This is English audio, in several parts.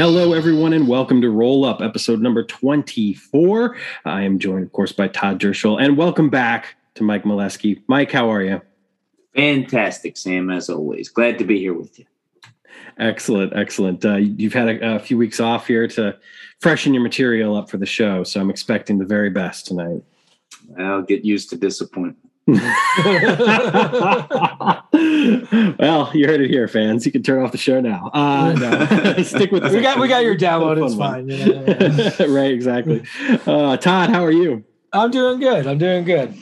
Hello, everyone, and welcome to Roll Up, episode number 24. I am joined, of course, by Todd Derschel, and welcome back to Mike Molesky. Mike, how are you? Fantastic, Sam, as always. Glad to be here with you. Excellent, excellent. Uh, you've had a, a, few weeks off here to freshen your material up for the show, so I'm expecting the very best tonight. I'll get used to disappointment. well, you heard it here, fans. You can turn off the show now. Uh, no. Stick with. We got we got your download. It's fine. Yeah. right, exactly. Uh, Todd, how are you? I'm doing good. I'm doing good.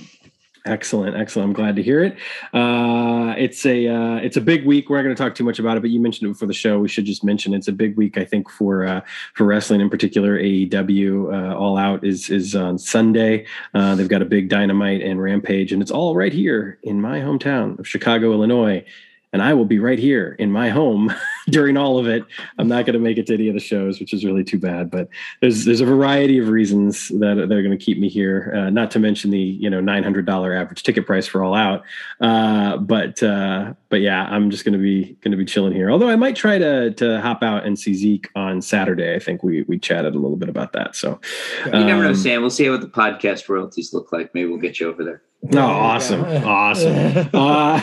Excellent, excellent. I'm glad to hear it. Uh, it's a uh, it's a big week. We're not going to talk too much about it, but you mentioned it before the show. We should just mention it's a big week. I think for uh, for wrestling in particular. AEW uh, All Out is is on Sunday. Uh, they've got a big Dynamite and Rampage, and it's all right here in my hometown of Chicago, Illinois and I will be right here in my home during all of it. I'm not going to make it to any of the shows, which is really too bad. But there's there's a variety of reasons that, that are going to keep me here. Uh, not to mention the you know nine hundred dollar average ticket price for All Out. Uh, but uh, but yeah, I'm just going to be going to be chilling here. Although I might try to to hop out and see Zeke on Saturday. I think we we chatted a little bit about that. So you never know, um, Sam. We'll see what the podcast royalties look like. Maybe we'll get you over there. Oh, awesome. Awesome. Uh,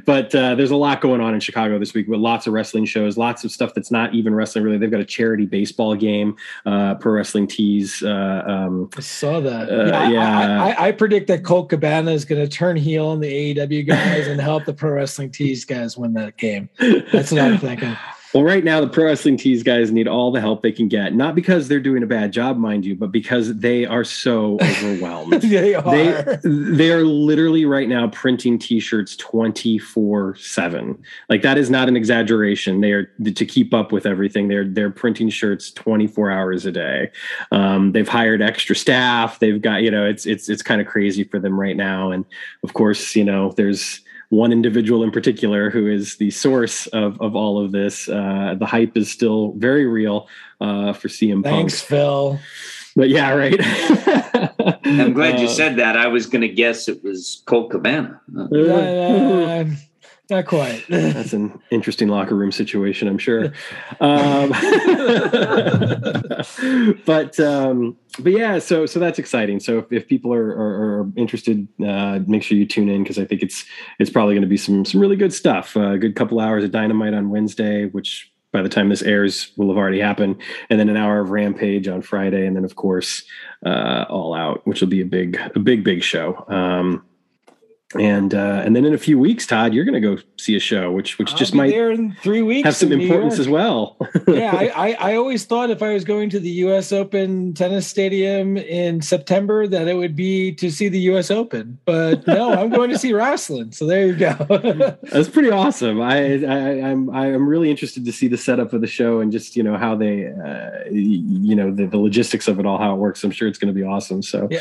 but uh, there's a lot going on in Chicago this week with lots of wrestling shows, lots of stuff that's not even wrestling really. They've got a charity baseball game, uh, Pro Wrestling Tees. Uh, um, I saw that. Uh, yeah. yeah. I, I, I, predict that Colt Cabana is going to turn heel on the AEW guys and help the Pro Wrestling Tees guys win that game. That's what I'm thinking. Well, right now the pro wrestling tees guys need all the help they can get, not because they're doing a bad job, mind you, but because they are so overwhelmed. they are. They, they are literally right now printing t-shirts 24 seven. Like that is not an exaggeration. They are to keep up with everything. They're, they're printing shirts 24 hours a day. Um, they've hired extra staff. They've got, you know, it's, it's, it's kind of crazy for them right now. And of course, you know, there's, one individual in particular who is the source of, of all of this. Uh, the hype is still very real uh, for CM Punk. Thanks, Phil. But yeah, right. I'm glad you uh, said that. I was going to guess it was Colt Cabana. Not quite. That's an interesting locker room situation, I'm sure. Um, but um, but yeah, so so that's exciting. So if, if people are, are, are interested, uh, make sure you tune in because I think it's it's probably going to be some some really good stuff. A uh, good couple hours of Dynamite on Wednesday, which by the time this airs will have already happened, and then an hour of Rampage on Friday, and then of course uh, All Out, which will be a big a big big show. Um, and uh, and then in a few weeks, Todd, you're going to go see a show, which which I'll just might there in three weeks have some importance as well. yeah, I, I, I always thought if I was going to the U.S. Open tennis stadium in September that it would be to see the U.S. Open, but no, I'm going to see wrestling. So there you go. That's pretty awesome. I, I I'm I'm really interested to see the setup of the show and just you know how they uh, you know the, the logistics of it all, how it works. I'm sure it's going to be awesome. So. Yeah.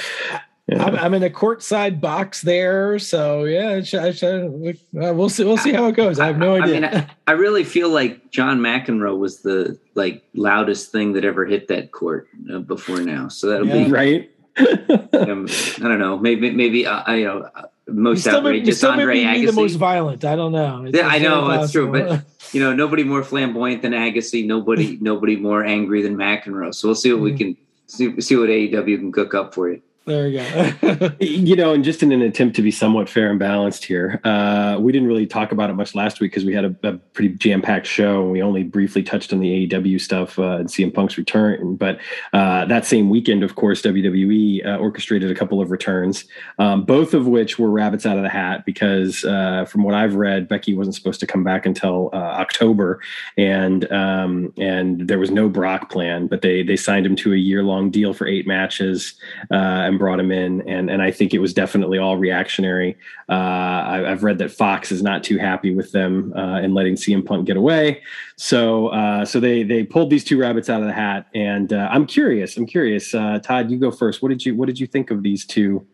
Yeah. I'm, I'm, in a courtside box there, so yeah, I should, uh, we'll see. We'll see how it goes. I have no idea. I mean, I, I, really feel like John McEnroe was the like loudest thing that ever hit that court uh, before now. So that'll yeah. be right. um, I don't know. Maybe maybe uh, you know uh, most still outrageous still Andre Agassi. the most violent. I don't know. It's yeah, I know that's true, but you know nobody more flamboyant than Agassi. Nobody nobody more angry than McEnroe. So we'll see what mm-hmm. we can see, see what AEW can cook up for you. There we go. you know, and just in an attempt to be somewhat fair and balanced here, uh, we didn't really talk about it much last week because we had a, a pretty jam packed show. And we only briefly touched on the AEW stuff uh, and CM Punk's return. But uh, that same weekend, of course, WWE uh, orchestrated a couple of returns, um, both of which were rabbits out of the hat because, uh, from what I've read, Becky wasn't supposed to come back until uh, October, and um, and there was no Brock plan, but they they signed him to a year long deal for eight matches and brought him in, and and I think it was definitely all reactionary. Uh, I, have read that Fox is not too happy with them uh, and letting CM Punk get away, so uh, so they they pulled these two rabbits out of the hat, and uh, I'm curious. I'm curious, uh, Todd. You go first. What did you what did you think of these two?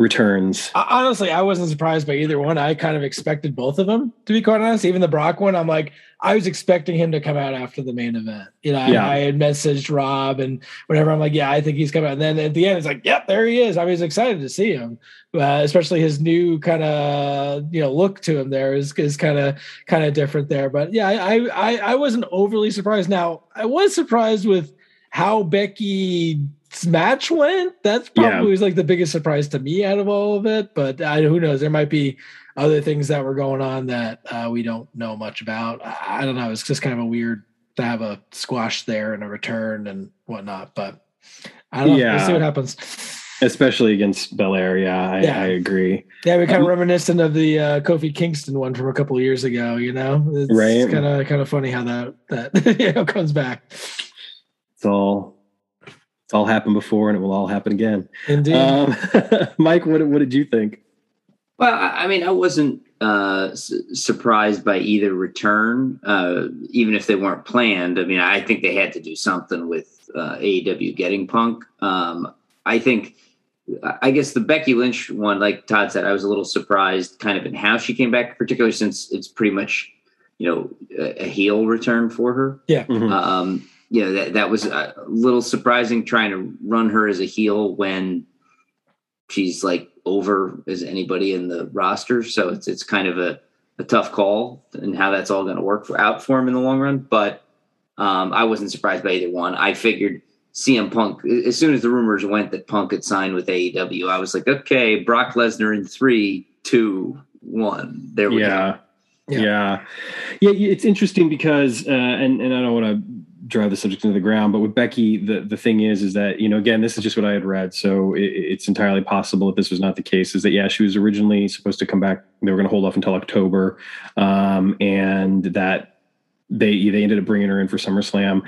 Returns. Honestly, I wasn't surprised by either one. I kind of expected both of them, to be quite honest. Even the Brock one, I'm like, I was expecting him to come out after the main event. You know, yeah. I, I, had messaged Rob and whatever. I'm like, yeah, I think he's coming. And then at the end, it's like, yep, there he is. I was excited to see him, uh, especially his new kind of you know look to him. There is is kind of kind of different there. But yeah, I, I I wasn't overly surprised. Now I was surprised with how Becky match went. That's probably yeah. was like the biggest surprise to me out of all of it. But I, who knows? There might be other things that were going on that uh, we don't know much about. I, I, don't know. It's just kind of a weird to have a squash there and a return and whatnot. But I don't know. We'll see what happens. Especially against Belair, yeah, I, yeah. I agree. Yeah, we're kind of um, reminiscent of the uh, Kofi Kingston one from a couple of years ago. You know, it's right? Kind of kind of funny how that that you know comes back. It's all it's all happened before and it will all happen again. Indeed. Um, Mike, what, what did you think? Well, I mean, I wasn't uh, surprised by either return, uh, even if they weren't planned. I mean, I think they had to do something with uh, AEW getting Punk. Um, I think, I guess the Becky Lynch one, like Todd said, I was a little surprised kind of in how she came back, particularly since it's pretty much, you know, a, a heel return for her. Yeah. Mm-hmm. Um, you know that that was a little surprising trying to run her as a heel when she's like over as anybody in the roster. So it's it's kind of a, a tough call and how that's all going to work for, out for him in the long run. But um, I wasn't surprised by either one. I figured CM Punk as soon as the rumors went that Punk had signed with AEW, I was like, okay, Brock Lesnar in three, two, one. There we yeah. go. Yeah. yeah. Yeah. It's interesting because, uh, and, and I don't want to drive the subject into the ground. But with Becky, the the thing is, is that you know, again, this is just what I had read, so it, it's entirely possible that this was not the case. Is that yeah, she was originally supposed to come back. They were going to hold off until October, um, and that they they ended up bringing her in for SummerSlam.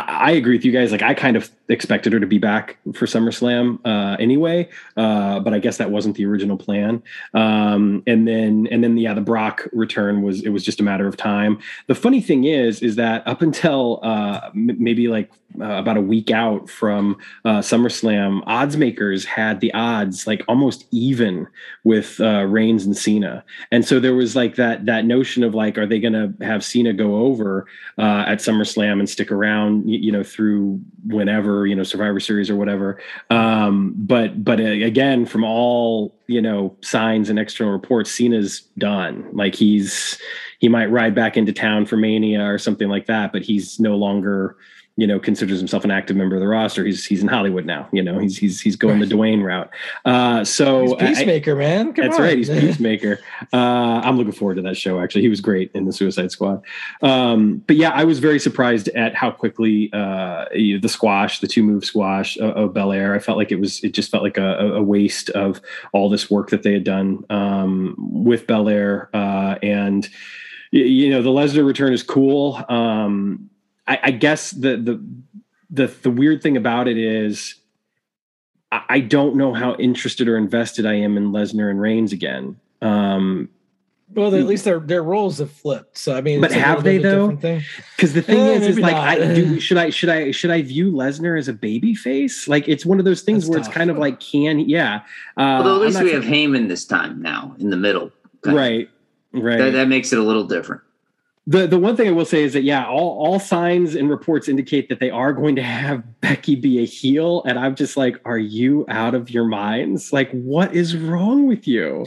I, agree with you guys. Like I kind of expected her to be back for SummerSlam uh, anyway, uh, but I guess that wasn't the original plan. Um, and then and then yeah, the Brock return was it was just a matter of time. The funny thing is, is that up until uh, m- maybe like uh, about a week out from uh, SummerSlam, odds makers had the odds like almost even with uh, Reigns and Cena, and so there was like that that notion of like, are they going to have Cena go over at SummerSlam and stick around? You know through whenever you know survivor series or whatever. Um but but uh, again from all you know signs and external reports cena's done. Like he's he might ride back into town for mania or something like that but he's no longer you know, considers himself an active member of the roster. He's he's in Hollywood now. You know, he's he's he's going the Dwayne route. Uh, so he's peacemaker, I, man. Come that's on. right. He's peacemaker. Uh, I'm looking forward to that show. Actually, he was great in the Suicide Squad. Um, but yeah, I was very surprised at how quickly uh, the squash, the two move squash of, of Belair. I felt like it was it just felt like a, a waste of all this work that they had done um, with Belair uh, and you know the Lesnar return is cool. Um, I, I guess the, the the the weird thing about it is I, don't know how interested or invested I am in Lesnar and Reigns again. Um, well, at least their their roles have flipped. So I mean, but have they though? Because the thing eh, is, is like, I, do, should I should I should I view Lesnar as a baby face? Like, it's one of those things That's where tough. it's kind of like, can yeah. Uh, Although at least we have Heyman this time now in the middle, right? Of. Right. That, that makes it a little different. The the one thing I will say is that yeah, all all signs and reports indicate that they are going to have Becky be a heel, and I'm just like, are you out of your minds? Like, what is wrong with you?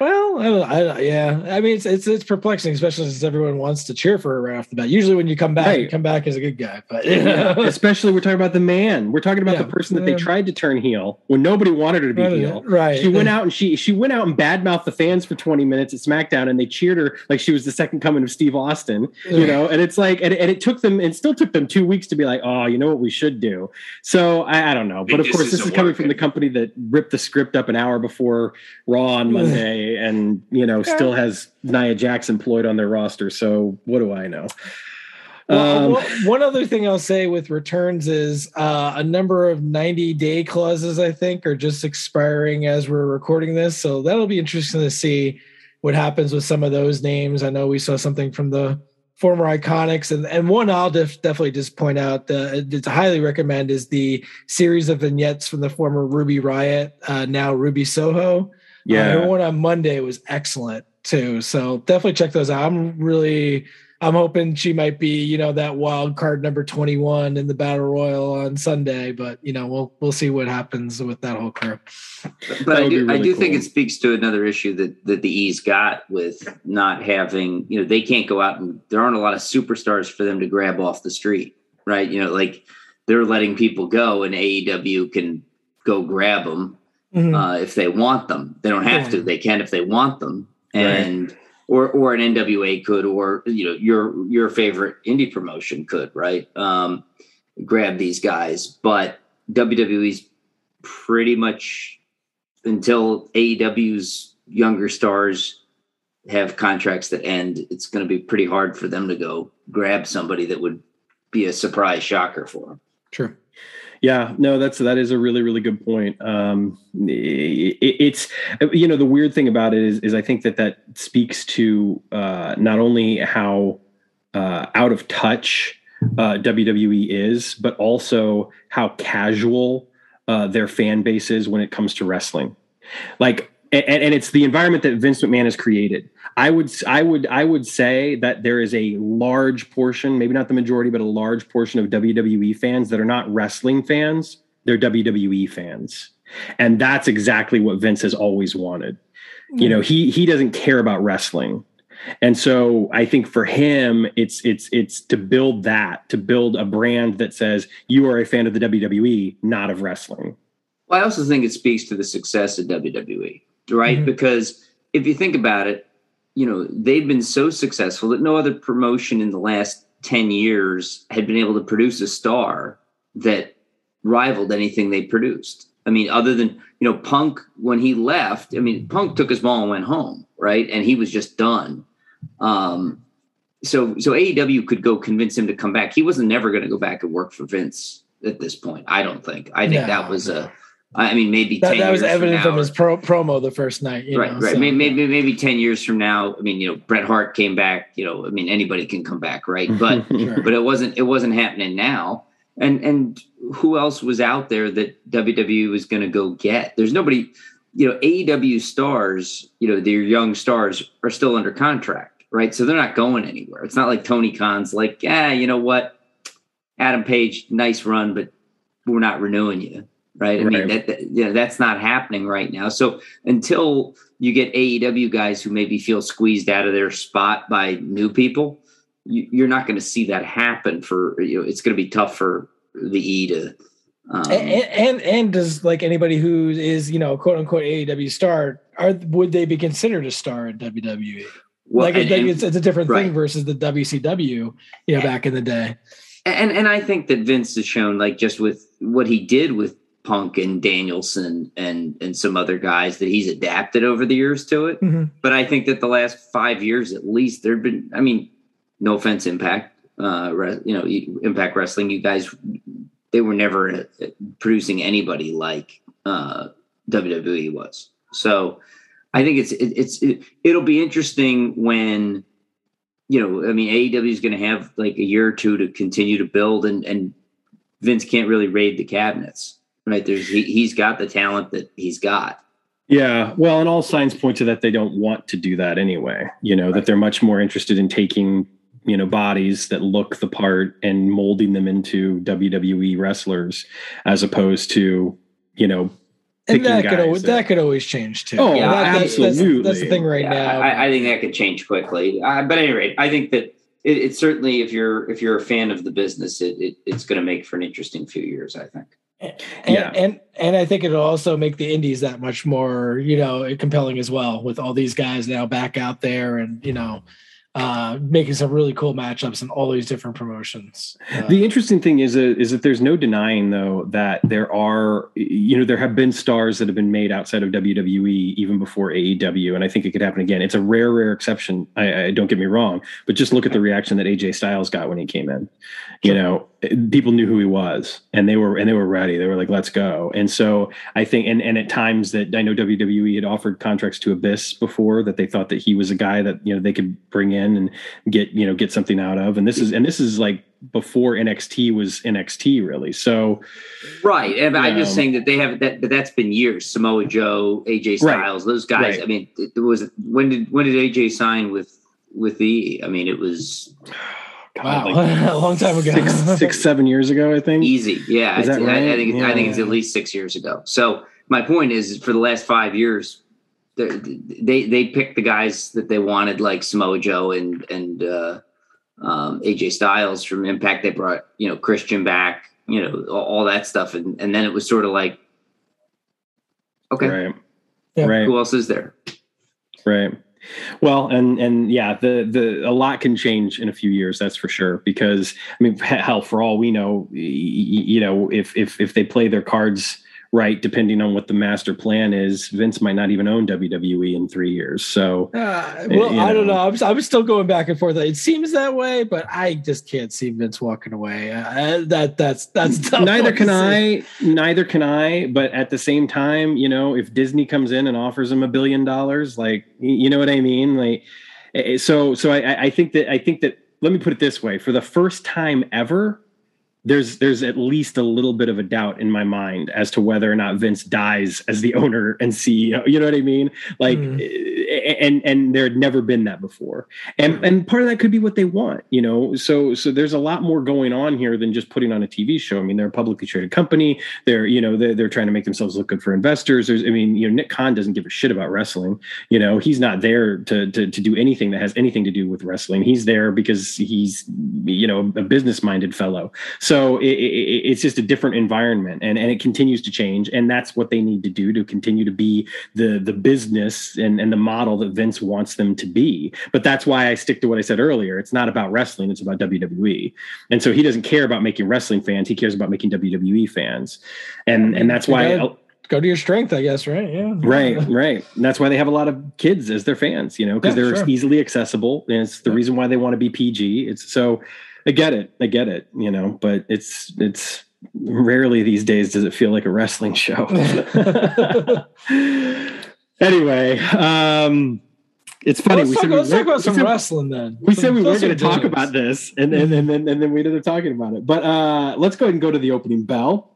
Well, I, I, yeah, I mean it's, it's it's perplexing, especially since everyone wants to cheer for her right off the bat. Usually, when you come back, right. you come back as a good guy, but yeah, especially we're talking about the man. We're talking about yeah, the person that they tried to turn heel when nobody wanted her to be right, heel. Right? She went out and she she went out and badmouthed the fans for 20 minutes at SmackDown, and they cheered her like she was the second coming of Steve Austin. You know, and it's like, and, and it took them, and still took them two weeks to be like, oh, you know what we should do. So I, I don't know, but of course, this is coming from the company that ripped the script up an hour before Raw on Monday, and you know still has Nia Jax employed on their roster. So what do I know? Well, um, one other thing I'll say with returns is uh, a number of 90 day clauses, I think, are just expiring as we're recording this. So that'll be interesting to see what happens with some of those names. I know we saw something from the former iconics and, and one i'll def- definitely just point out uh, to highly recommend is the series of vignettes from the former ruby riot uh, now ruby soho yeah uh, one on monday was excellent too so definitely check those out i'm really I'm hoping she might be, you know, that wild card number 21 in the battle royal on Sunday, but you know, we'll we'll see what happens with that whole crew. But I do, really I do cool. think it speaks to another issue that that the E's got with not having, you know, they can't go out and there aren't a lot of superstars for them to grab off the street, right? You know, like they're letting people go, and AEW can go grab them mm-hmm. uh, if they want them. They don't have yeah. to; they can if they want them, and. Right or or an NWA could, or you know your your favorite indie promotion could, right? Um, grab these guys, but WWE's pretty much until AEW's younger stars have contracts that end, it's going to be pretty hard for them to go grab somebody that would be a surprise shocker for them. Sure. Yeah, no, that's that is a really really good point. Um, it, it's you know the weird thing about it is is I think that that speaks to uh, not only how uh, out of touch uh, WWE is, but also how casual uh, their fan base is when it comes to wrestling. Like and, and, it's the environment that Vince McMahon has created. I would I would I would say that there is a large portion, maybe not the majority, but a large portion of WWE fans that are not wrestling fans. They're WWE fans, and that's exactly what Vince has always wanted. You know, he he doesn't care about wrestling. And so I think for him, it's it's it's to build that, to build a brand that says you are a fan of the WWE, not of wrestling. Well, I also think it speaks to the success of WWE right? Mm-hmm. Because if you think about it, you know, they've been so successful that no other promotion in the last 10 years had been able to produce a star that rivaled anything they produced. I mean, other than, you know, Punk, when he left, I mean, Punk took his ball and went home, right? And he was just done. Um, so, so AEW could go convince him to come back. He wasn't never going to go back and work for Vince at this point. I don't think. I think no, that was a I mean, maybe that, that was evident from, from his pro, promo the first night. right, know, right. So. Maybe, maybe, maybe ten years from now. I mean, you know, Bret Hart came back. You know, I mean, anybody can come back, right? But sure. but it wasn't it wasn't happening now. And and who else was out there that WWE was going to go get? There's nobody. You know, AEW stars. You know, their young stars are still under contract, right? So they're not going anywhere. It's not like Tony Khan's like, yeah, you know what, Adam Page, nice run, but we're not renewing you right? I mean, that, that, you know, that's not happening right now. So until you get AEW guys who maybe feel squeezed out of their spot by new people, you, are not going to see that happen. For you know, it's going to be tough for the E to. Um, and, and and does like anybody who is you know quote unquote AEW star are would they be considered a star in WWE? Well, like and, it's, it's, a different right. thing versus the WCW, you know, back in the day. And and I think that Vince has shown like just with what he did with Punk and Danielson and and some other guys that he's adapted over the years to it. Mm-hmm. But I think that the last five years at least there've been. I mean, no offense, Impact. Uh, you know, Impact Wrestling. You guys, they were never uh, producing anybody like uh, WWE was. So I think it's it, it's it, it'll be interesting when you know. I mean, AEW is going to have like a year or two to continue to build, and and Vince can't really raid the cabinets right? There's he, he's got the talent that he's got. Yeah, well, and all signs point to that they don't want to do that anyway. You know right. that they're much more interested in taking you know bodies that look the part and molding them into WWE wrestlers as opposed to you know and that could always, that, that, could always change too. Oh, yeah, that, absolutely. That's, that's, the thing right yeah, now. I, I, think that could change quickly. Uh, but at any rate, I think that it, it, certainly, if you're if you're a fan of the business, it, it it's going to make for an interesting few years. I think. And, yeah. and and I think it'll also make the indies that much more, you know, compelling as well with all these guys now back out there and you know, uh, making some really cool matchups in all these different promotions. Uh, the interesting thing is uh, is that there's no denying though that there are you know there have been stars that have been made outside of WWE even before AEW, and I think it could happen again. It's a rare, rare exception. I, I don't get me wrong, but just look at the reaction that AJ Styles got when he came in. You know, people knew who he was and they were and they were ready. They were like let's go. And so i think and and at times that i know wwe had offered contracts to abyss before that they thought that he was a guy that you know they could bring in and get you know get something out of. And this is and this is like before nxt was nxt really. So right. And i'm just um, saying that they have that but that's been years. Samoa joe aj styles right, those guys right. i mean it was when did when did aj sign with with the i mean it was God, wow, like a long time ago, six, six, seven years ago, I think. Easy, yeah. Is that right? I, I think yeah. I think it's at least six years ago. So my point is, for the last five years, they they picked the guys that they wanted, like Samoa Joe and and uh, um, AJ Styles from Impact. They brought you know Christian back, you know all, all that stuff, and and then it was sort of like, okay, right, yeah. right. Who else is there? Right. Well, and and yeah, the the a lot can change in a few years. That's for sure. Because I mean, hell, for all we know, you know, if if if they play their cards right, depending on what the master plan is, Vince might not even own WWE in three years. So, uh, well, I don't know. I'm, I'm, still going back and forth. It seems that way, but I just can't see Vince walking away. Uh, that that's that's neither can I. Neither can I. But at the same time, you know, if Disney comes in and offers him a billion dollars, like you know what I mean, like eh, eh, so. So I, I think that I think that. Let me put it this way: for the first time ever, there's there's at least a little bit of a doubt in my mind as to whether or not Vince dies as the owner and CEO. You know what I mean? Like, mm. and and there had never been that before, and and part of that could be what they want. You know, so so there's a lot more going on here than just putting on a TV show. I mean, they're a publicly traded company. They're you know they're, they're trying to make themselves look good for investors. There's I mean you know Nick Khan doesn't give a shit about wrestling. You know, he's not there to to to do anything that has anything to do with wrestling. He's there because he's you know a business minded fellow. So so it, it, it's just a different environment and, and it continues to change and that's what they need to do to continue to be the the business and, and the model that vince wants them to be but that's why i stick to what i said earlier it's not about wrestling it's about wwe and so he doesn't care about making wrestling fans he cares about making wwe fans and and that's why go to your strength, I guess, right? Yeah. Right, right. And that's why they have a lot of kids as their fans, you know, because yeah, they're sure. easily accessible. And it's the yeah. reason why they want to be PG. It's so I get it. I get it, you know, but it's it's rarely these days does it feel like a wrestling show. anyway, um it's funny. Let's, we talk, said let's we, talk about some said, wrestling then. We some, said we were going to talk about this, and, and, and, then and then we ended up talking about it. But uh, let's go ahead and go to the opening bell.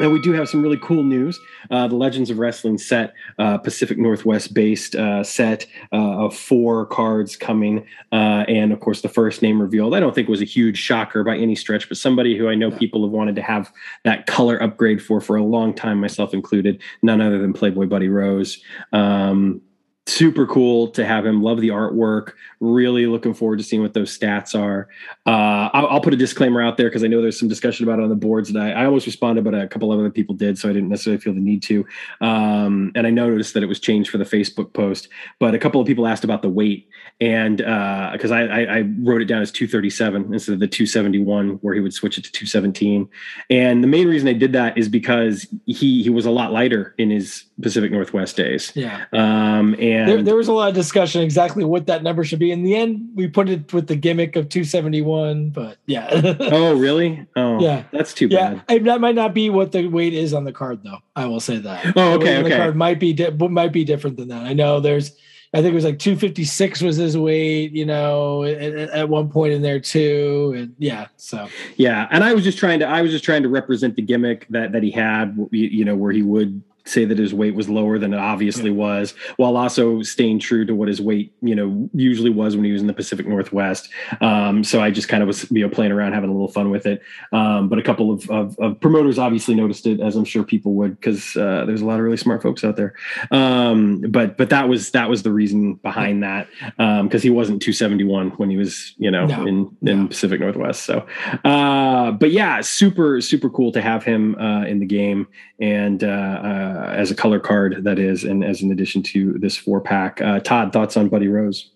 And we do have some really cool news. Uh, the Legends of Wrestling set, uh, Pacific Northwest based uh, set uh, of four cards coming. Uh, and of course, the first name revealed, I don't think was a huge shocker by any stretch, but somebody who I know people have wanted to have that color upgrade for for a long time, myself included, none other than Playboy Buddy Rose. Um, super cool to have him. Love the artwork. Really looking forward to seeing what those stats are. Uh, I'll, I'll, put a disclaimer out there because I know there's some discussion about it on the boards, and I, I, almost responded, but a couple of other people did, so I didn't necessarily feel the need to. Um, and I noticed that it was changed for the Facebook post, but a couple of people asked about the weight, and because uh, I, I, I wrote it down as 237 instead of the 271, where he would switch it to 217. And the main reason I did that is because he he was a lot lighter in his Pacific Northwest days. Yeah. Um, and there, there, was a lot of discussion exactly what that number should be. In the end, we put it with the gimmick of 271, but yeah. oh, really? Oh, yeah. That's too yeah, bad. That might not be what the weight is on the card, though. I will say that. Oh, okay. okay. The card might be di- might be different than that. I know there's. I think it was like 256 was his weight, you know, at, at, one point in there too. And yeah, so yeah. And I was just trying to, I was just trying to represent the gimmick that, that he had, you know, where he would say that his weight was lower than it obviously yeah. was, while also staying true to what his weight, you know, usually was when he was in the Pacific Northwest. Um, so I just kind of was, you know, playing around, having a little fun with it. Um, but a couple of, of, of, promoters obviously noticed it, as I'm sure people would, because uh, there's a lot of really smart folks out there. Um, but but that was that was the reason behind that, because um, he wasn't 271 when he was, you know, no. in in no. Pacific Northwest. So, uh, but yeah, super super cool to have him uh, in the game and. Uh, uh, uh, as a color card that is, and as an addition to this four pack. Uh, Todd, thoughts on Buddy Rose?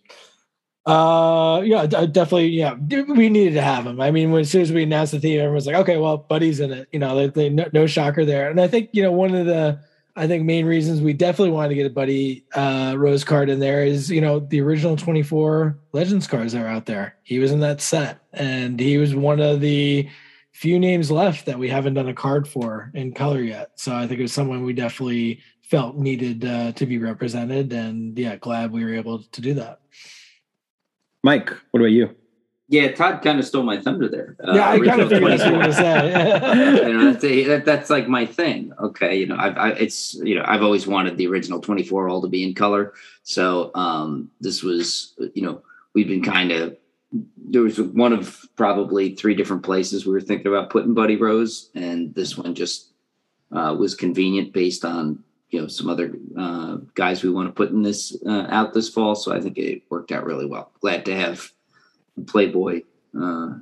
Uh, yeah, definitely. Yeah, we needed to have him. I mean, when as soon as we announced the team, everyone's like, "Okay, well, Buddy's in it." You know, they, they, no, no, shocker there. And I think you know one of the I think main reasons we definitely wanted to get a Buddy uh, Rose card in there is you know the original twenty four Legends cards that are out there. He was in that set, and he was one of the few names left that we haven't done a card for in color yet. So I think it was someone we definitely felt needed uh, to be represented, and yeah, glad we were able to do that. Mike, what about you? Yeah, Todd kind of stole my thunder there. Uh, yeah, I kind of figured that's what you were say. you know, that's, a, that, that's like my thing. Okay, you know, I've I, it's you know I've always wanted the original twenty four all to be in color. So um, this was you know we've been kind of there was one of probably three different places we were thinking about putting Buddy Rose, and this one just uh, was convenient based on you know some other uh, guys we want to put in this uh, out this fall. So I think it worked out really well. Glad to have Playboy uh,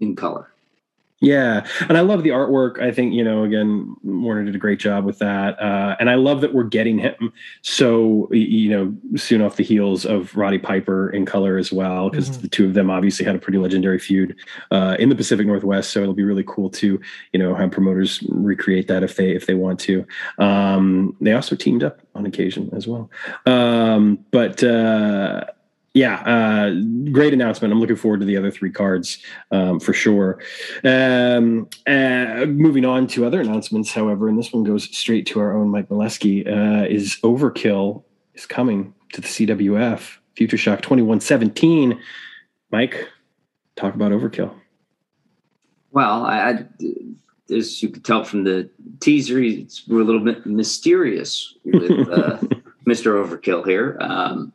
in color. Yeah, and I love the artwork. I think you know, again, Warner did a great job with that, uh, and I love that we're getting him so you know soon off the heels of Roddy Piper in color as well, because mm-hmm. the two of them obviously had a pretty legendary feud uh, in the Pacific Northwest. So it'll be really cool to you know have promoters recreate that if they if they want to. Um, they also teamed up on occasion as well, um, but. Uh, yeah, uh, great announcement. I'm looking forward to the other three cards um, for sure. Um, uh, moving on to other announcements, however, and this one goes straight to our own Mike Molesky, uh, is Overkill is coming to the GWF Future Shock 2117. Mike, talk about Overkill. Well, I, I as you could tell from the teaser, we're a little bit mysterious with uh, Mr. Overkill here. Um,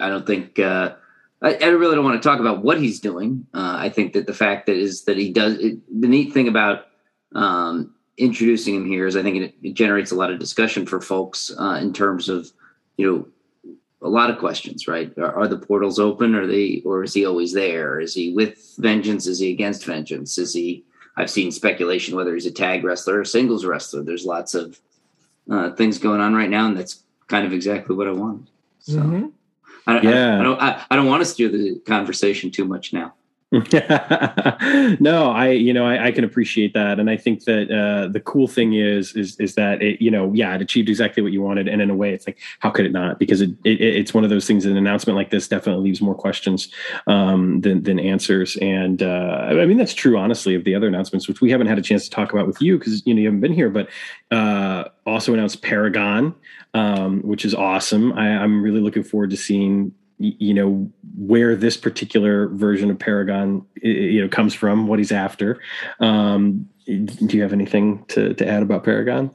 I don't think uh, I, I, really don't want to talk about what he's doing. Uh, I think that the fact that is that he does it, the neat thing about um, introducing him here is I think it, it, generates a lot of discussion for folks uh, in terms of you know a lot of questions. Right? Are, are, the portals open? Are they or is he always there? Is he with vengeance? Is he against vengeance? Is he? I've seen speculation whether he's a tag wrestler or a singles wrestler. There's lots of uh, things going on right now, and that's kind of exactly what I want. So. Mm-hmm. I, yeah. I, I don't. I, I don't want to steer the conversation too much now. no, I you know I, I, can appreciate that, and I think that uh, the cool thing is is is that it you know yeah it achieved exactly what you wanted, and in a way it's like how could it not? Because it, it it's one of those things. An announcement like this definitely leaves more questions um, than than answers, and uh, I mean that's true honestly of the other announcements, which we haven't had a chance to talk about with you because you know you haven't been here, but uh, also announced Paragon, um, which is awesome. I, I'm really looking forward to seeing you know where this particular version of Paragon you know comes from, what he's after. Um, do you have anything to to add about Paragon?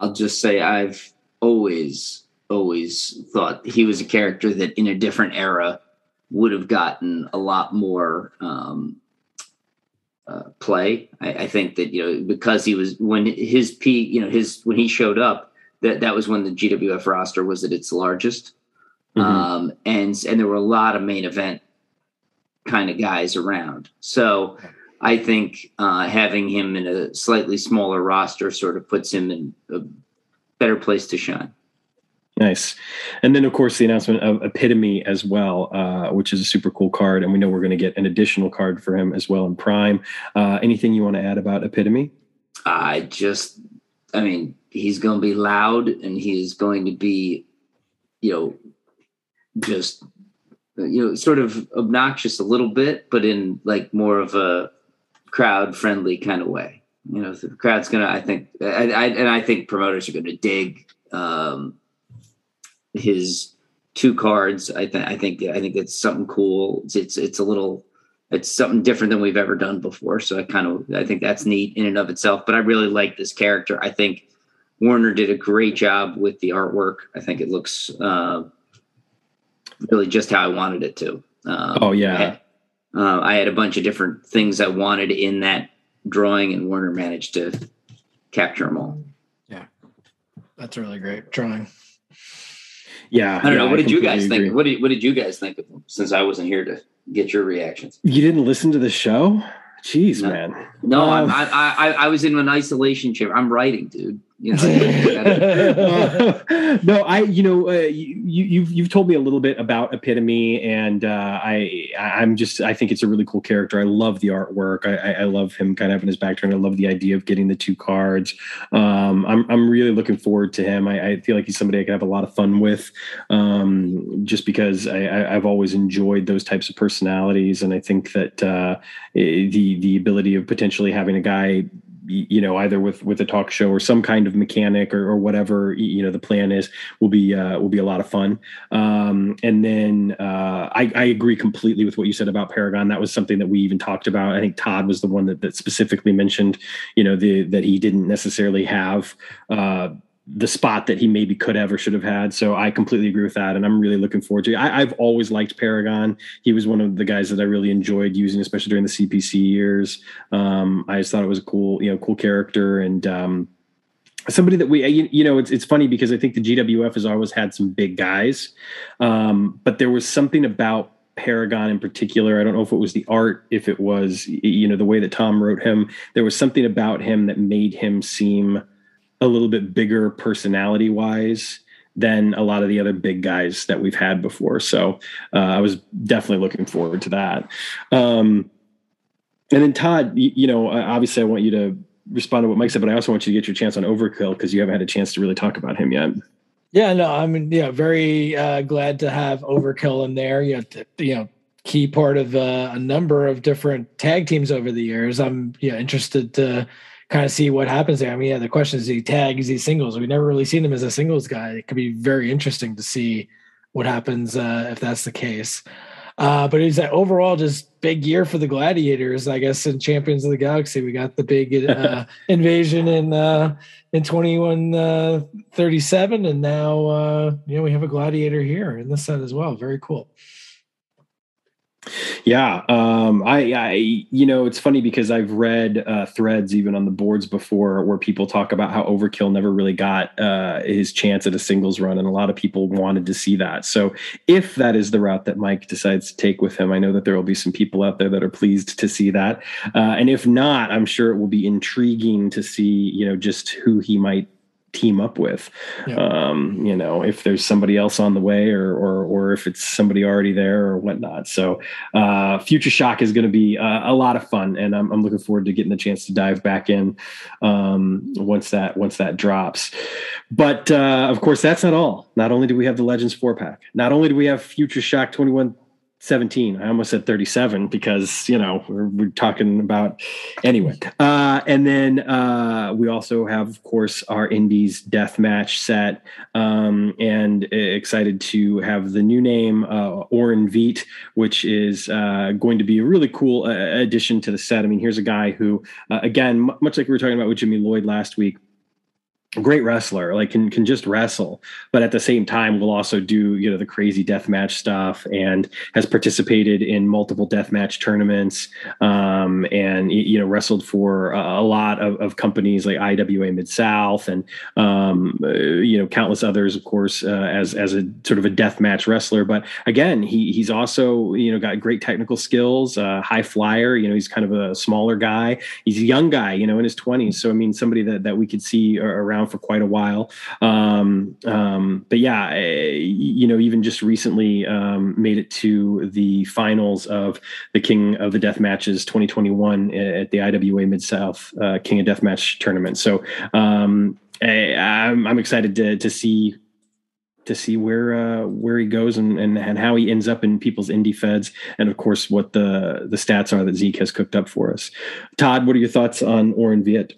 I'll just say I've always always thought he was a character that in a different era would have gotten a lot more um, uh, play. I, I, think that you know because he was when his peak, you know his when he showed up, that that was when the GWF roster was at its largest. Mm-hmm. Um, and and there were a lot of main event kind of guys around. So I think uh, having him in a slightly smaller roster sort of puts him in a better place to shine. Nice. And then, of course, the announcement of Epitome as well, uh, which is a super cool card. And we know we're going to get an additional card for him as well in Prime. Uh, anything you want to add about Epitome? I just, I mean, he's going to be loud and he is going to be, you know, just you know sort of obnoxious a little bit but in like more of a crowd friendly kind of way. You know the crowd's gonna i think I, I, and i think promoters are gonna dig um his two cards. I think i think i think it's something cool. It's, it's it's a little it's something different than we've ever done before. So i kind of i think that's neat in and of itself. But i really like this character. I think warner did a great job with the artwork. I think it looks uh really just how I wanted it to. Um, oh yeah. I had, uh, I had a bunch of different things I wanted in that drawing, and Warner managed to capture them all. Yeah, that's a really great drawing. Yeah, I don't yeah, know. What I did you guys agree. think? What did What did you guys think of them? Since I wasn't here to get your reactions, you didn't listen to the show. Jeez, no. man. No, um, I, I I I was in an isolation chamber. I'm writing, dude. You know, no, I, you know, uh, you, you've you've told me a little bit about Epitome, and uh, I, I'm just, I think it's a really cool character. I love the artwork. I, I love him kind of having his back turned. I love the idea of getting the two cards. Um, I'm, I'm really looking forward to him. I, I, feel like he's somebody I could have a lot of fun with, um, just because I, have always enjoyed those types of personalities, and I think that uh, the the ability of potentially having a guy you know either with with a talk show or some kind of mechanic or, or whatever you know the plan is will be uh, will be a lot of fun. Um, and then uh, I, I, agree completely with what you said about paragon. That was something that we even talked about. I think todd was the one that, that specifically mentioned you know the that he didn't necessarily have uh, the spot that he maybe could have or should have had. So I completely agree with that, and I'm really looking forward to. It. I, have always liked Paragon. He was one of the guys that I really enjoyed using, especially during the CPC years. Um, I just thought it was a cool, you know, cool character and. Um, somebody that we you, you, know it's it's funny because I think the GWF has always had some big guys, um, but there was something about Paragon in particular. I don't know if it was the art, if it was you know the way that Tom wrote him. There was something about him that made him seem a little bit bigger personality wise than a lot of the other big guys that we've had before. So uh, I was definitely looking forward to that. Um, and then Todd, you, you, know, obviously I want you to respond to what Mike said, but I also want you to get your chance on Overkill because you haven't had a chance to really talk about him yet. Yeah, no, I'm yeah very uh, glad to have Overkill in there. You know, you know, key part of uh, a number of different tag teams over the years. I'm yeah interested to kind of see what happens there. I mean, yeah, the question is he tags these singles. We've never really seen him as a singles guy. It could be very interesting to see what happens uh, if that's the case. Uh, but it's like overall just big year for the gladiators, I guess, in Champions of the Galaxy. We got the big uh, invasion in uh, in twenty one uh, thirty seven, and now uh, you know we have a gladiator here in this set as well. Very cool. Yeah, um, I, I, you know, it's funny because I've read uh, threads even on the boards before where people talk about how Overkill never really got uh, his chance at a singles run, and a lot of people wanted to see that. So, if that is the route that Mike decides to take with him, I know that there will be some people out there that are pleased to see that, uh, and if not, I'm sure it will be intriguing to see, you know, just who he might team up with. Yeah. Um, you know, if there's somebody else on the way or or or if it's somebody already there or whatnot. So uh, Future Shock is going to be uh, a lot of fun, and I'm, I'm looking forward to getting the chance to dive back in um, once that once that drops. But uh, of course, that's not all. Not only do we have the Legends four pack, not only do we have Future Shock 21 17 i almost said 37 because you know we're, we're talking about anyway uh, and then uh, we also have of course our indies death match set um, and excited to have the new name uh, Orin Veidt which is uh, going to be a really cool uh, addition to the set. I mean here's a guy who uh, again much like we were talking about with jimmy lloyd last week great wrestler like can can just wrestle but at the same time will also do you know the crazy death match stuff and has participated in multiple death match tournaments um, and you know wrestled for a, lot of, of, companies like iwa mid south and um, uh, you know countless others of course uh, as as a sort of a death match wrestler. But again he he's also you know got great technical skills uh, high flyer you know he's kind of a smaller guy. He's a young guy you know in his 20s so i mean somebody that that we could see around around for quite a while. Um, um, but yeah, eh, you know, even just recently um, made it to the finals of the King of the Death Matches 2021 at the IWA Mid South uh, King of Death Match tournament. So um, I, I'm, I'm excited to to see to see where uh, where he goes and, and and how he ends up in people's indie feds, and of course what the the stats are that Zeke has cooked up for us. Todd, what are your thoughts on Orin Veidt?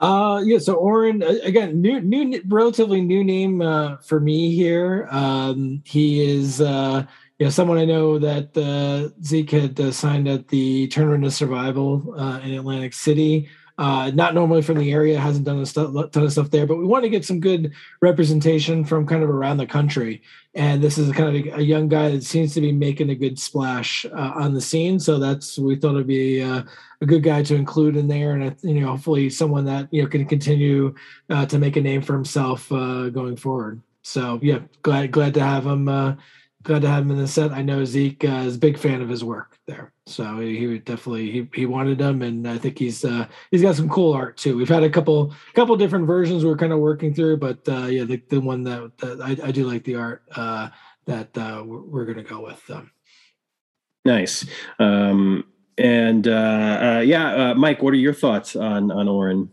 Uh, yeah. So Orin, again, new, new, relatively new name uh, for me here. Um, he is, uh, you know, someone I know that uh, Zeke had uh, signed at the Tournament of Survival uh, in Atlantic City. Uh, not normally from the area, hasn't done a st- ton of stuff there, but we want to get some good representation from kind of around the country. And this is kind of a, a young guy that seems to be making a good splash uh, on the scene. So that's we thought it'd be uh, a good guy to include in there, and you know, hopefully someone that you know can continue uh, to make a name for himself uh, going forward. So yeah, glad glad to have him glad to have him in the set. I know Zeke uh, is a big fan of his work there, so he, he would definitely he, he wanted him, and I think he's uh, he's got some cool art too. We've had a couple couple different versions we're kind of working through, but uh, yeah, the, the one that, that I, I do like the art uh, that uh, we're, to go with. Um. Nice. Um, and uh, yeah, Mike, what are your thoughts on on Orin?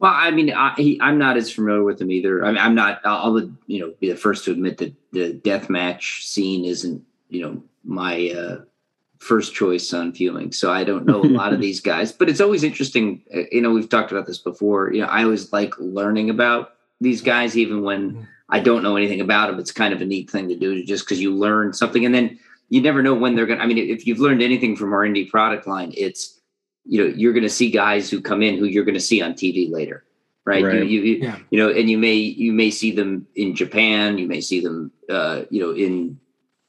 Well, I mean, I, am not as familiar with him either. I mean, I'm not. I'll, you know be the first to admit that the death match scene isn't you know my uh, first choice on viewing. So I don't know a lot of these guys, but it's always interesting. Uh, you know, we've talked about this before. You know, I always like learning about these guys, even when. I don't know anything about them. It's kind of a neat thing to do, just because you learn something, and then you never know when they're going to, I mean, if you've learned anything from our indie product line, it's, you know, you're going to see guys who come in who you're going to see on TV later. Right. right. You, you, yeah. you know, and you may, you may see them in Japan, you may see them, uh, you know, in,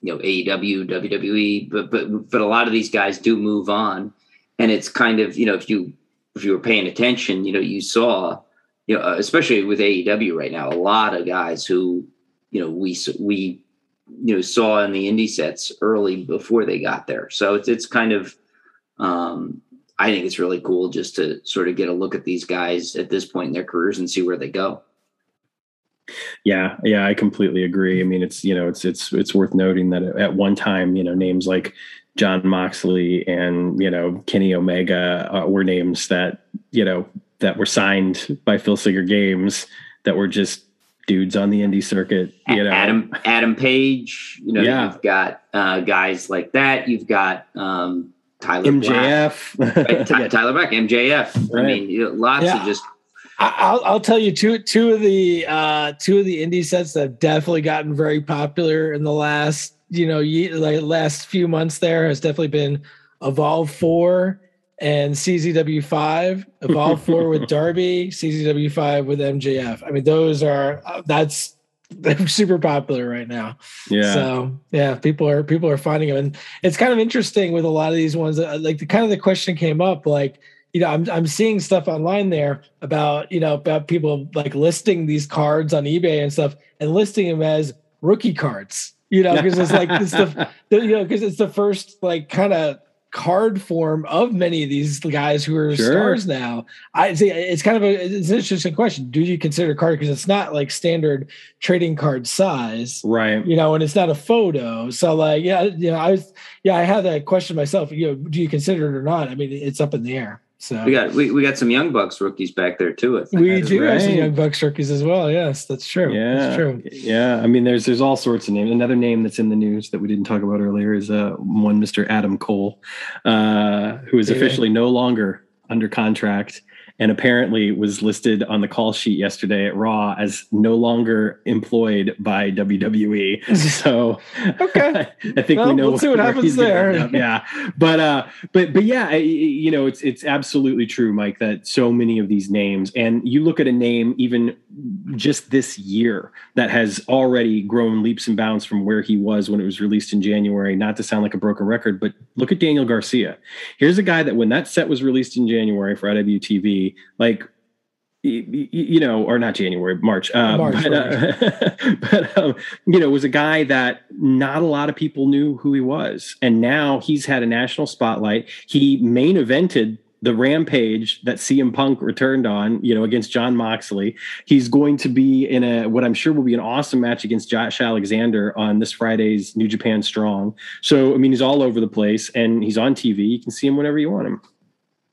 you know, AEW, WWE, but, but, but a lot of these guys do move on and it's kind of, you know, if you, if you were paying attention, you know, you saw, you know, especially with AEW right now, a lot of guys who, you know, we, we you know saw in the indie sets early before they got there. So it's it's kind of um, I think it's really cool just to sort of get a look at these guys at this point in their careers and see where they go. Yeah, yeah, I completely agree. I mean, it's you know, it's it's it's worth noting that at one time, you know, names like Jon Moxley and you know Kenny Omega uh, were names that you know that were signed by Filsinger Games that were just dudes on the indie circuit. You know, Adam Adam Page. You know, yeah. you've got uh, guys like that. You've got um, Tyler MJF, Black, right? Ty- Tyler Black, MJF. Right. I mean, lots yeah. of just. I'll, I'll tell you two two of the uh, two of the indie sets that have definitely gotten very popular in the last you know ye- like last few months. There has definitely been Evolve Four and CZW5, Evolve 4 with Darby, CZW5 with MJF. I mean, those are uh, that's they're super popular right now. Yeah. So yeah, people are people are finding them, and it's kind of interesting with a lot of these ones. Uh, like the kind of the question came up, like you know, I'm I'm seeing stuff online there about you know about people like listing these cards on eBay and stuff, and listing them as rookie cards. You know, because it's like it's the, the you know because it's the first like kind of card form of many of these guys who are sure. stars now. I see it's kind of a it's an interesting question. Do you consider card because it's not like standard trading card size, right? You know, and it's not a photo. So like, yeah, you know, I was yeah, I had that question myself. You know, do you consider it or not? I mean, it's up in the air. So we got we, we got some young bucks rookies back there too. We do right. have some young bucks rookies as well. Yes, that's true. Yeah, that's true. Yeah, I mean, there's there's all sorts of names. Another name that's in the news that we didn't talk about earlier is uh, one Mister Adam Cole, uh, who is officially no longer under contract and apparently was listed on the call sheet yesterday at Raw as no longer employed by WWE. So okay, I think well, we know. We'll see what happens there. Yeah, but uh, but but yeah, you know, it's it's absolutely true, Mike, that so many of these names, and you look at a name even just this year that has already grown leaps and bounds from where he was when it was released in January. Not to sound like a broken record, but look at Daniel Garcia. Here's a guy that when that set was released in January for IWTV like you know, or not January, March, uh, March but, uh, but um, you know, was a guy that not a lot of people knew who he was, and now he's had a national spotlight. He main evented the rampage that CM Punk returned on, you know, against Jon Moxley. He's going to be in a what I'm sure will be an awesome match against Josh Alexander on this Friday's New Japan Strong. So, I mean, he's all over the place, and he's on TV. You can see him whenever you want him.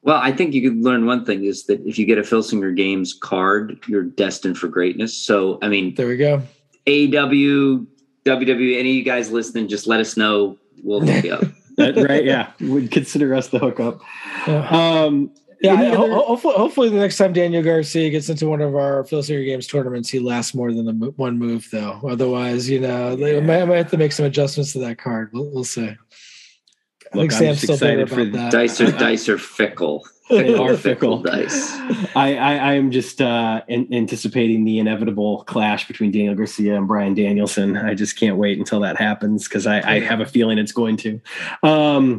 Well, I think you could learn one thing is that if you get a Filsinger Games card, you're destined for greatness. So, I mean, there we go. AW, WWE, any of you guys listening, just let us know. We'll hook you up. right? Yeah, would consider us the hookup. Um, yeah, other- hopefully, hopefully, the next time Daniel Garcia gets into one of our Filsinger Games tournaments, he lasts more than the one move, though. Otherwise, you know, yeah. they might, might, have to make some adjustments to that card. We'll, we'll see. I Look, think Sam's still excited for that. Dice are dice are fickle. They are fickle dice. I, I, I am just uh, in, anticipating the inevitable clash between Daniel Garcia and Bryan Danielson. I just can't wait until that happens because I, I, have a feeling it's going to. Um,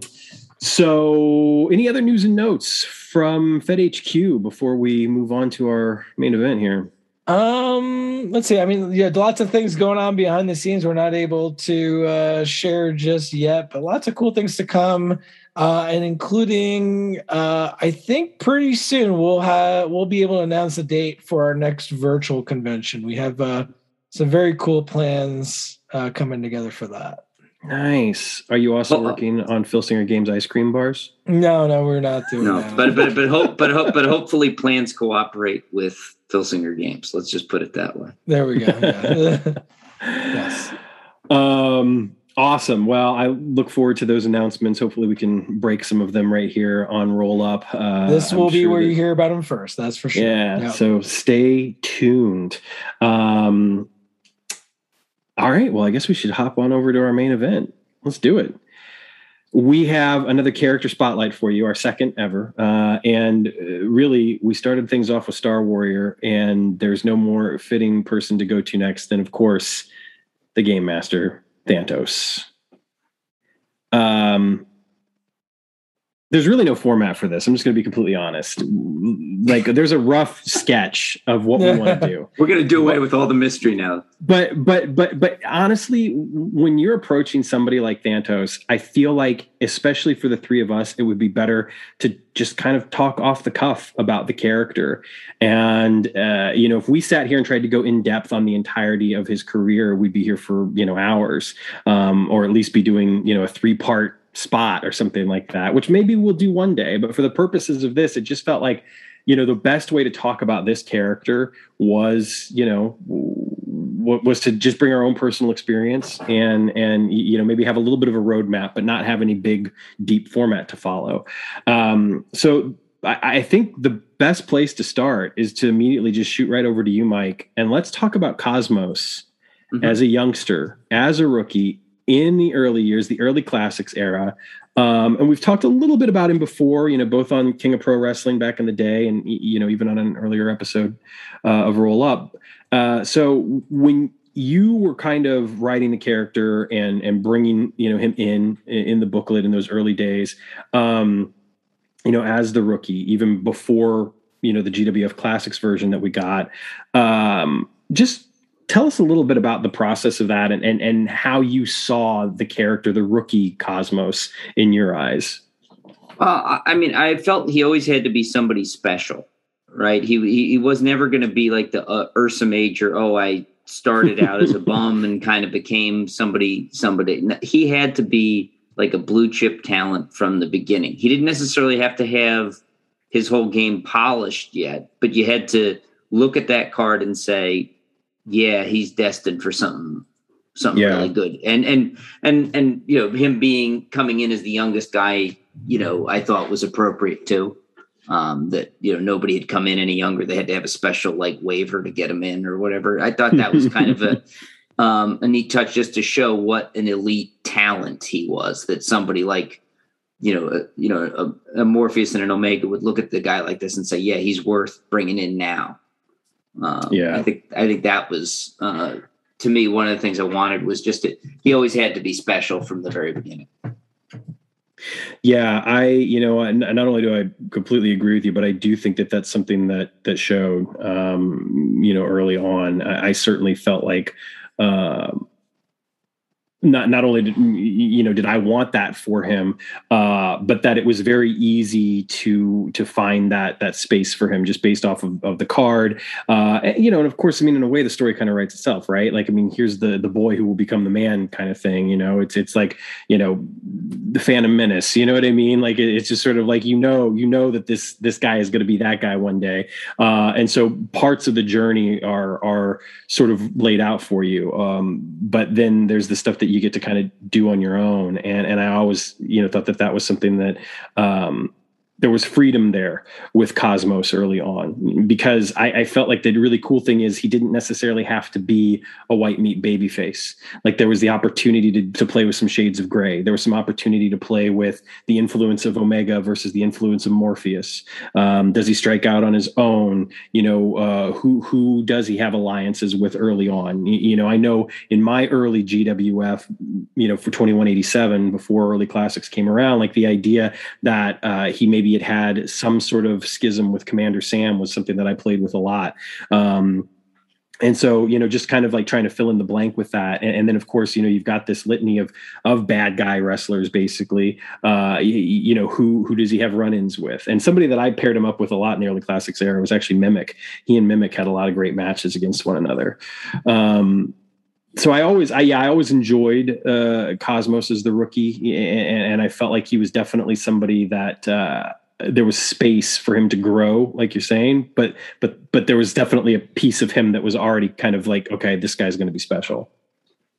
so, any other news and notes from Fed HQ before we move on to our main event here? Um, let's see. I mean, yeah, lots of things going on behind the scenes. We're not able to uh, share just yet, but lots of cool things to come, uh, and including, uh, I think pretty soon we'll have we'll be able to announce a date for our next virtual convention. We have uh, some very cool plans uh, coming together for that. Nice. Are you also well, working on Filsinger Games ice cream bars? No, no, we're not doing no, that. but but but hope but hope but hopefully plans cooperate with Filsinger Games. Let's just put it that way. There we go. Yeah. yes. Um awesome. Well, I look forward to those announcements. Hopefully we can break some of them right here on roll up. Uh, this will I'm be sure where that, you hear about them first. That's for sure. Yeah. Yep. So stay tuned. Um all right. Well, I guess we should hop on over to our main event. Let's do it. We have another character spotlight for you, our second ever. Uh, and uh, really, we started things off with Star Warrior, and there's no more fitting person to go to next than, of course, the Game Master, Thantos. Um, there's really no format for this. I'm just going to be completely honest. Like, there's a rough sketch of what we want to do. We're going to do away with all the mystery now. But, but, but, but honestly, when you're approaching somebody like Thantos, I feel like, especially for the three of us, it would be better to just kind of talk off the cuff about the character. And, uh, you know, if we sat here and tried to go in depth on the entirety of his career, we'd be here for, you know, hours, um, or at least be doing, you know, a three part spot or something like that, which maybe we'll do one day. But for the purposes of this, it just felt like, you know, the best way to talk about this character was, you know, what was to just bring our own personal experience and and you know maybe have a little bit of a roadmap, but not have any big deep format to follow. Um, so I, I think the best place to start is to immediately just shoot right over to you, Mike, and let's talk about Cosmos mm-hmm. as a youngster, as a rookie in the early years, the early classics era. Um, and we've talked a little bit about him before, you know, both on King of Pro Wrestling back in the day, and you know, even on an earlier episode uh, of Roll Up. Uh, so when you were kind of writing the character and and bringing you know him in in the booklet in those early days, um, you know, as the rookie, even before you know the GWF Classics version that we got, um, just tell us a little bit about the process of that and, and, and how you saw the character, the rookie Cosmos, in your eyes. Uh, I mean, I felt he always had to be somebody special, right? He he, he was never going to be like the uh, Ursa Major. Oh, I started out as a bum and kind of became somebody. Somebody. He had to be like a blue chip talent from the beginning. He didn't necessarily have to have his whole game polished yet, but you had to look at that card and say, yeah, he's destined for something something yeah. really good. And and and and you know, him being coming in as the youngest guy, you know, I thought was appropriate too. Um, that you know nobody had come in any younger. They had to have a special like waiver to get him in or whatever. I thought that was kind of a um, a neat touch just to show what an elite talent he was. That somebody like you know, a, you know, a, a Morpheus and an Omega would look at the guy like this and say, "Yeah, he's worth bringing in now." Um, yeah, I think I think that was uh, to me one of the things I wanted was just it. He always had to be special from the very beginning. Yeah, I you know not only do I completely agree with you, but I do think that that's something that that showed um, you know early on. I, I certainly felt like. Um, not not only did you know did I want that for him, uh, but that it was very easy to to find that that space for him just based off of, of the card, uh, you know, and of course, I mean, in a way, the story kind of writes itself, right? Like, I mean, here's the the boy who will become the man kind of thing. You know, it's it's like you know, the Phantom Menace. You know what I mean? Like, it, it's just sort of like you know you know that this this guy is going to be that guy one day, uh, and so parts of the journey are are sort of laid out for you, um, but then there's the stuff that you get to kind of do on your own. And and I always you know thought that that was something that um, there was freedom there with Cosmos early on because I, I, felt like the really cool thing is he didn't necessarily have to be a white meat baby face. Like there was the opportunity to, to play with some shades of gray. There was some opportunity to play with the influence of Omega versus the influence of Morpheus. Um, does he strike out on his own? You know, uh, who who does he have alliances with early on? You, know, I know in my early GWF, you know, for 2187 before early classics came around, like the idea that uh, he maybe maybe it had some sort of schism with Commander Sam was something that I played with a lot. Um, and so you know just kind of like trying to fill in the blank with that. And, and, then of course you know you've got this litany of of bad guy wrestlers basically uh you, you, know who who does he have run-ins with? And somebody that i paired him up with a lot in the early classics era was actually mimic. He and mimic had a lot of great matches against one another. Um so I always, I yeah, I always enjoyed uh, Cosmos as the rookie, and, and, I felt like he was definitely somebody that uh, there was space for him to grow like you're saying but but but there was definitely a piece of him that was already kind of like okay this guy's going to be special.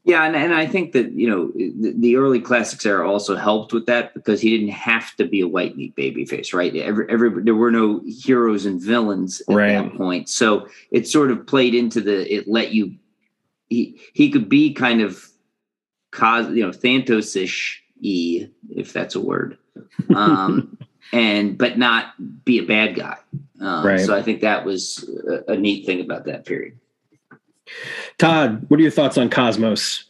Yeah and, and i think that you know the, the, early classics era also helped with that because he didn't have to be a white meat baby face right? Every, every there were no heroes and villains at right. that point. So it sort of played into the it let you he he could be kind of cos you know thantos-ish e if that's a word um and but not be a bad guy. Um, right. So I think that was a, a, neat thing about that period. Todd, what are your thoughts on Cosmos?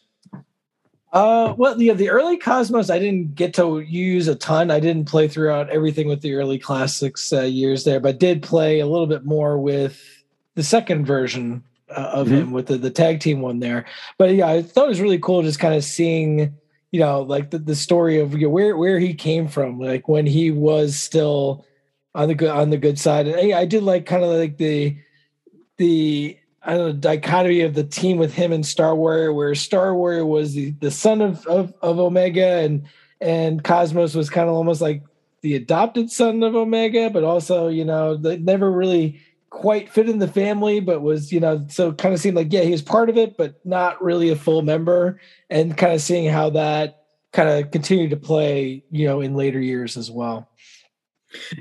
Uh, well, yeah, the early Cosmos I didn't get to use a ton. I didn't play throughout everything with the early classics uh, years there, but did play a little bit more with the second version uh, of mm-hmm. him with the, the tag team one there. But yeah, I thought it was really cool just kind of seeing you know, like the, the story of you know, where where he came from, like when he was still on the good on the good side. And I, I did like kind of like the the I don't know dichotomy of the team with him and Star Warrior, where Star Warrior was the, the son of, of of Omega and and Cosmos was kind of almost like the adopted son of Omega, but also, you know, they never really quite fit in the family, but was, you know, so kind of seemed like, yeah, he was part of it, but not really a full member. And kind of seeing how that kind of continued to play, you know, in later years as well.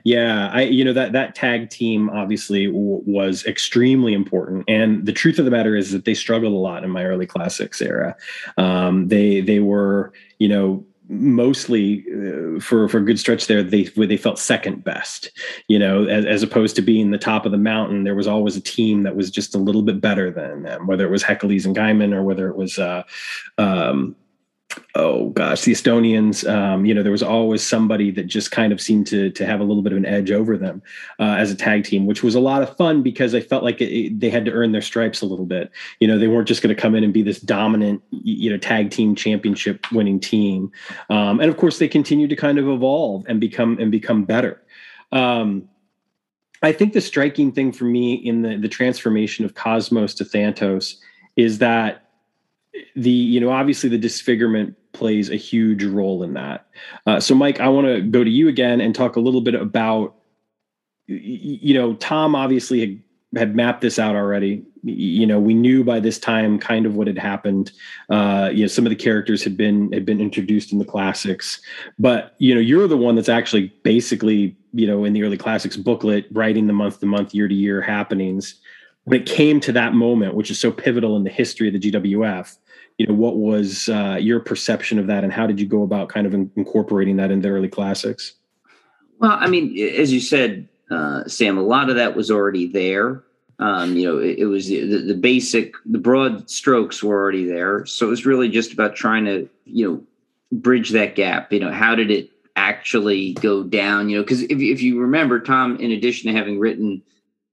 Yeah, I you know that that tag team obviously w- was extremely important, and the truth of the matter is that they struggled a lot in my early classics era. Um, they they were you know mostly uh, for for a good stretch there they they felt second best you know as, as opposed to being the top of the mountain there was always a team that was just a little bit better than them whether it was Hercules and Gaiman or whether it was uh, um, oh gosh, the Estonians, um, you know, there was always somebody that just kind of seemed to to have a little bit of an edge over them uh, as a tag team, which was a lot of fun because I felt like it, they had to earn their stripes a little bit. You know, they weren't just going to come in and be this dominant, you know, tag team championship winning team. Um, and of course, they continued to kind of evolve and become and become better. Um, I think the striking thing for me in the the transformation of Cosmos to Thantos is that the you know obviously the disfigurement plays a huge role in that. Uh, so Mike, I want to go to you again and talk a little bit about you know Tom obviously had, had mapped this out already. You know we knew by this time kind of what had happened. Uh, you know some of the characters had been had been introduced in the classics, but you know you're the one that's actually basically you know in the early classics booklet writing the month to month year to year happenings when it came to that moment, which is so pivotal in the history of the GWF, you know, what was uh, your perception of that, and how did you go about kind of in- incorporating that in the early classics? Well, I mean, as you said, uh, Sam, a lot of that was already there. Um, you know, it, it was the, the, basic, the broad strokes were already there. So it was really just about trying to, you know, bridge that gap. You know, how did it actually go down? You know, because if, if you remember, Tom, in addition to having written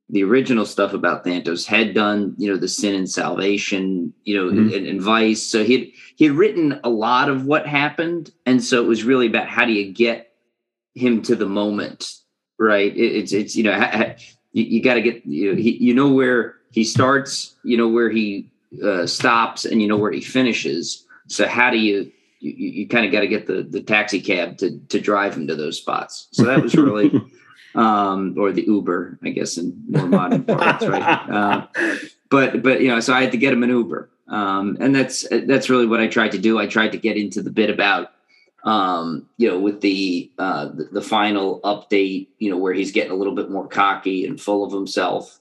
the original stuff about Thantos had done, you know, the sin and salvation, you know, mm-hmm. and, and, vice. So he had, he had written a lot of what happened, and so it was really about how do you get him to the moment, right? It, it's it's you know ha, you, you got to get you know, he, you know where he starts, you know where he uh, stops, and you know where he finishes. So how do you you, you kind of got to get the the taxi cab to to drive him to those spots. So that was really. um, or the Uber, I guess, in more modern parts, right? Uh, but but you know, so I had to get him an Uber, um, and that's that's really what I tried to do. I tried to get into the bit about um, you know, with the, uh, the, the final update, you know, where he's getting a little bit more cocky and full of himself,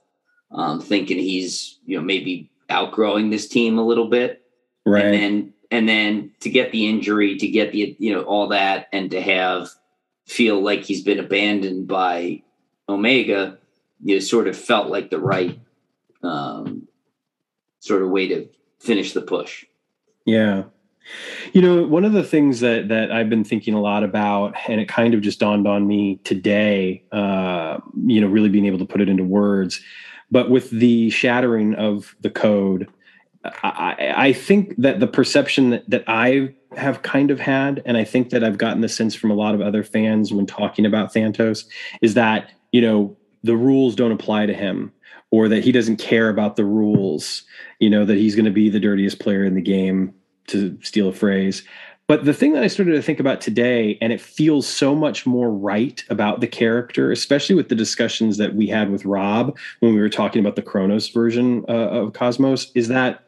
um, thinking he's you know maybe outgrowing this team a little bit, right? And then and then to get the injury, to get the you know all that, and to have feel like he's been abandoned by Omega, you know, sort of felt like the right um, sort of way to finish the push. Yeah. You know, one of the things that that I've been thinking a lot about, and it kind of just dawned on me today, uh, you know, really being able to put it into words, but with the shattering of the code, I, I think that the perception that, that I have kind of had, and I think that I've gotten the sense from a lot of other fans when talking about Thantos, is that you know the rules don't apply to him, or that he doesn't care about the rules. You know that he's going to be the dirtiest player in the game, to steal a phrase. But the thing that I started to think about today, and it feels so much more right about the character, especially with the discussions that we had with Rob when we were talking about the Kronos version uh, of Cosmos, is that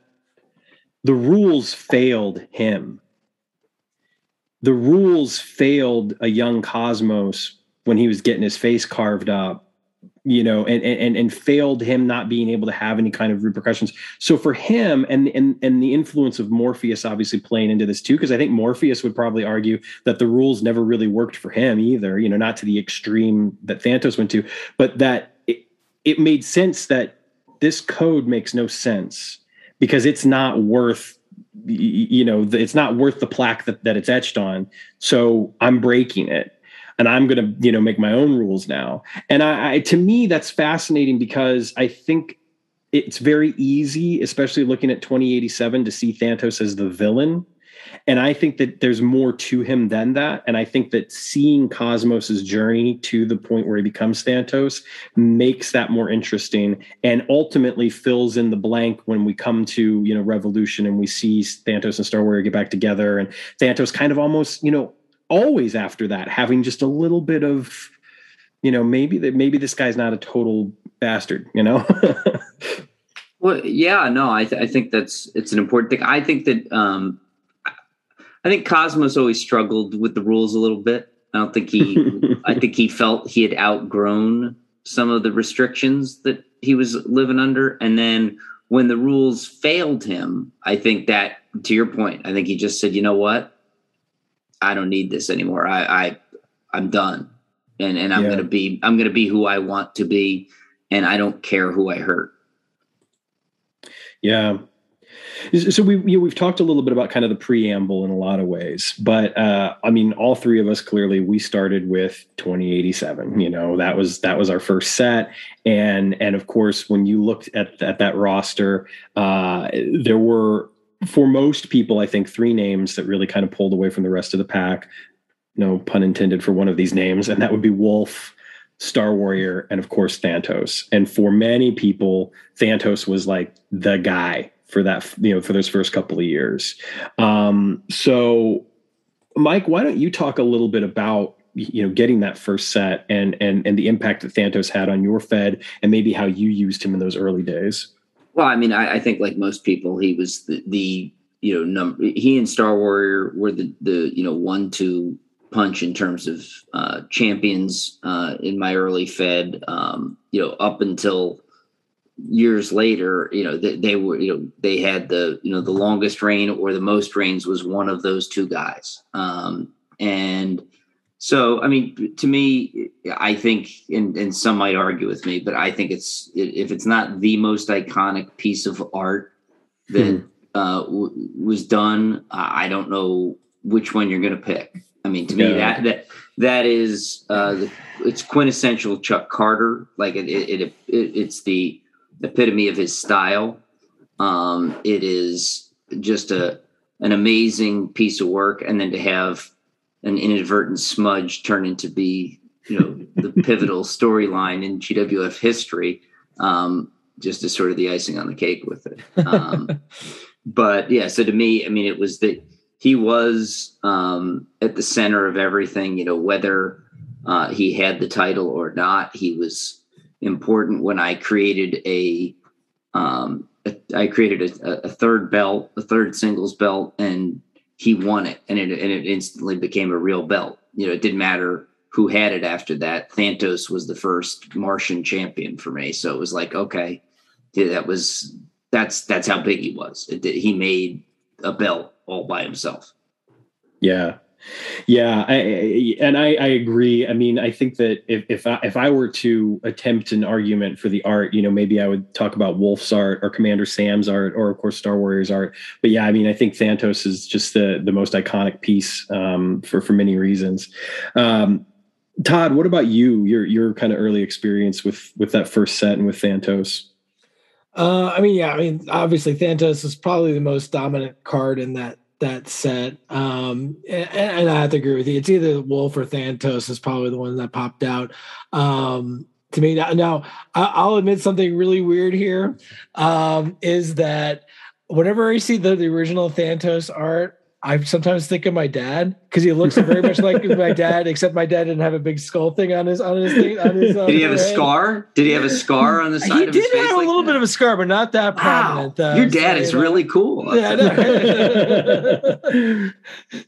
the rules failed him. The rules failed a young Cosmos when he was getting his face carved up you know, and and and failed him not being able to have any kind of repercussions. So for him, and and and the influence of Morpheus obviously playing into this too, because I think Morpheus would probably argue that the rules never really worked for him either. You know, not to the extreme that Thantos went to, but that it, it made sense that this code makes no sense because it's not worth you know it's not worth the plaque that, that it's etched on so i'm breaking it and I'm going to, you know, make my own rules now. And I, I, to me, that's fascinating because I think it's very easy, especially looking at 2087, to see Thantos as the villain. And I think that there's more to him than that. And I think that seeing Cosmos's journey to the point where he becomes Thantos makes that more interesting and ultimately fills in the blank when we come to, you know, Revolution and we see Thantos and Star Warrior get back together. And Thantos kind of almost, you know, always after that having just a little bit of you know maybe that maybe this guy's not a total bastard you know? Well yeah no I, th- I think that's it's an important thing. I think that um i think cosmos always struggled with the rules a little bit i don't think he i think he felt he had outgrown some of the restrictions that he was living under and then when the rules failed him i think that to your point i think he just said you know what I don't need this anymore. I, I I'm done. And and I'm yeah. gonna be I'm gonna be who I want to be and I don't care who I hurt. Yeah. So we you know, we've talked a little bit about kind of the preamble in a lot of ways, but uh, I mean, all three of us clearly we started with 2087. You know, that was that was our first set, and and of course, when you looked at at that roster, uh, there were for most people, I think three names that really kind of pulled away from the rest of the pack. No pun intended for one of these names, and that would be Wolf, Star Warrior, and of course Thantos. And for many people, Thantos was like the guy for that, you know, for those first couple of years. Um, so, Mike, why don't you talk a little bit about you know getting that first set and and and the impact that Thantos had on your Fed, and maybe how you used him in those early days? Well, I mean, I, I think like most people, he was the, the you know number. He and Star Warrior were the the you know one two punch in terms of uh, champions uh, in my early Fed. Um, you know, up until years later, you know, they, they, were, you know, they had the, you know, the longest reign or the most reigns was one of those two guys. Um, and so, I mean, to me, I think, and, and some might argue with me, but I think it's if it's not the most iconic piece of art that hmm. uh, w- was done, I don't know which one you're going to pick. I mean, to me, that that that is uh, the, it's quintessential Chuck Carter. Like it, it, it, it, it's the epitome of his style. Um, it is just a an amazing piece of work, and then to have an inadvertent smudge turn into be you know the pivotal storyline in GWF history, um, just as sort of the icing on the cake with it. Um, but yeah, so to me, I mean, it was that he was um, at the center of everything. You know, whether uh, he had the title or not, he was important. When I created a, um, a I created a, a third belt, a third singles belt, and he won it and it, and it instantly became a real belt. You know, it didn't matter who had it after that. Thantos was the first Martian champion for me. So it was like, okay, yeah, that was, that's, that's how big he was. It, he made a belt all by himself. Yeah. Yeah, I, and I, I, agree. I mean, I think that if if I, if I were to attempt an argument for the art, you know, maybe I would talk about Wolf's art or Commander Sam's art, or of course Star Warriors art. But yeah, I mean, I think Thantos is just the the most iconic piece um, for for many reasons. Um, Todd, what about you? Your your kind of early experience with with that first set and with Thantos. Uh, I mean, yeah, I mean, obviously Thantos is probably the most dominant card in that that set. Um, and, and, I have to agree with you. It's either Wolf or Thantos is probably the one that popped out. Um, to me now, now I'll admit something really weird here. Um, is that whenever I see the, the original Thantos art, I sometimes think of my dad because he looks very much like my dad, except my dad didn't have a big skull thing on his on his thing. On his, uh, did he have a scar? Did he have a scar on the side? He did have like a little that? bit of a scar, but not that prominent. Wow. Uh, Your dad so, is really cool. Yeah.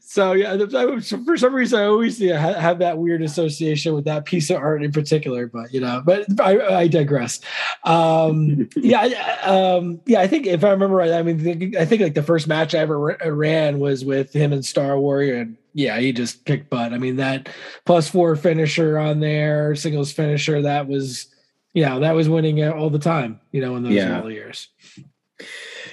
so yeah, for some reason I always yeah, have that weird association with that piece of art in particular. But you know, but I, I digress. Um, yeah, um, yeah. I think if I remember right, I mean, I think like the first match I ever ran was was with him and Star Warrior, and yeah, he just kicked butt. I mean, that plus four finisher on there, singles finisher, that was yeah, that was winning all the time, you know, in those yeah. early years.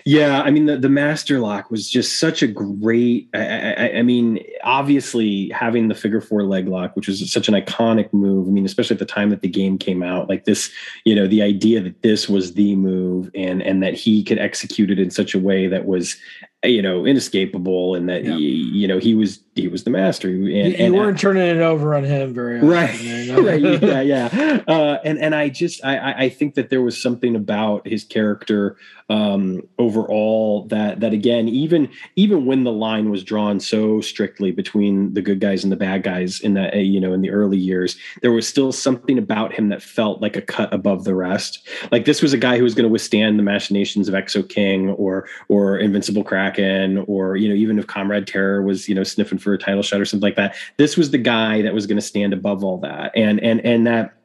Yeah, I mean the the master lock was just such a great. I, I, I, mean, obviously having the figure four leg lock, which was such an iconic move. I mean, especially at the time that the game came out, like this, you know, the idea that this was the move and and that he could execute it in such a way that was you know inescapable and that yeah. he you know he was he was the master. And, you, and weren't turning it over on him very often, right, you know? right. Yeah yeah. Uh, and and i just i i think that there was something about his character um overall that that again even even when the line was drawn so strictly between the good guys and the bad guys in that you know in the early years there was still something about him that felt like a cut above the rest. Like this was a guy who was going to withstand the machinations of exo king or or invincible kraken or you know even if comrade terror was you know sniffing for a title shot or something like that this was the guy that was going to stand above all that. And and and that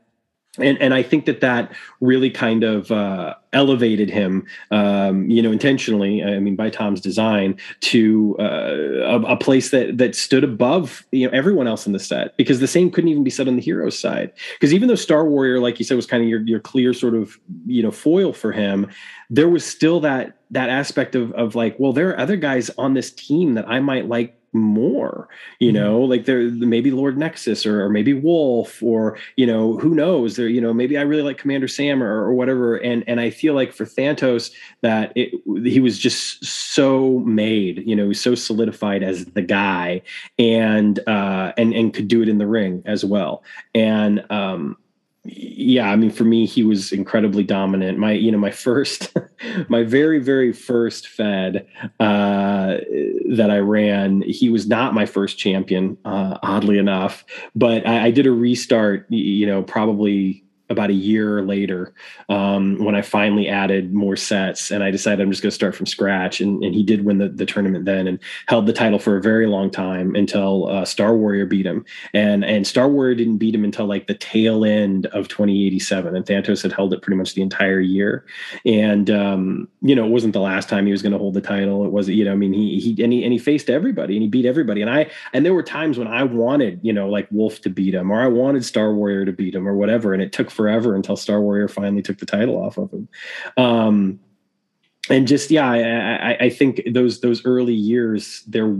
and and I think that that really kind of uh, elevated him, um, you know, intentionally. I mean, by Tom's design, to uh, a, a, place that that stood above you know everyone else in the set because the same couldn't even be said on the hero side. Because even though Star Warrior, like you said, was kind of your your clear sort of you know foil for him, there was still that that aspect of of like, well, there are other guys on this team that I might like more you mm-hmm. know like there maybe lord nexus or, or, maybe wolf or you know who knows? There you know maybe i really like commander sam or, or whatever. And and i feel like for thantos that it, he was just so made you know so solidified as the guy and uh and and could do it in the ring as well. And um yeah i mean for me he was incredibly dominant. My you know my first my very very first fed uh that i ran he was not my first champion uh oddly enough. But I, I did a restart you know probably about a year later um, when I finally added more sets and I decided I'm just going to start from scratch. And, and he did win the, the tournament then and held the title for a very long time until uh, Star Warrior beat him. And and Star Warrior didn't beat him until like the tail end of 2087. And Thantos had held it pretty much the entire year. And um, you know, it wasn't the last time he was going to hold the title. It was, you know, I mean, he he and he and he faced everybody and he beat everybody. And I and there were times when I wanted, you know, like Wolf to beat him or I wanted Star Warrior to beat him or whatever. And it took forever until Star Warrior finally took the title off of him. Um, and just yeah, I, I, I think those those early years there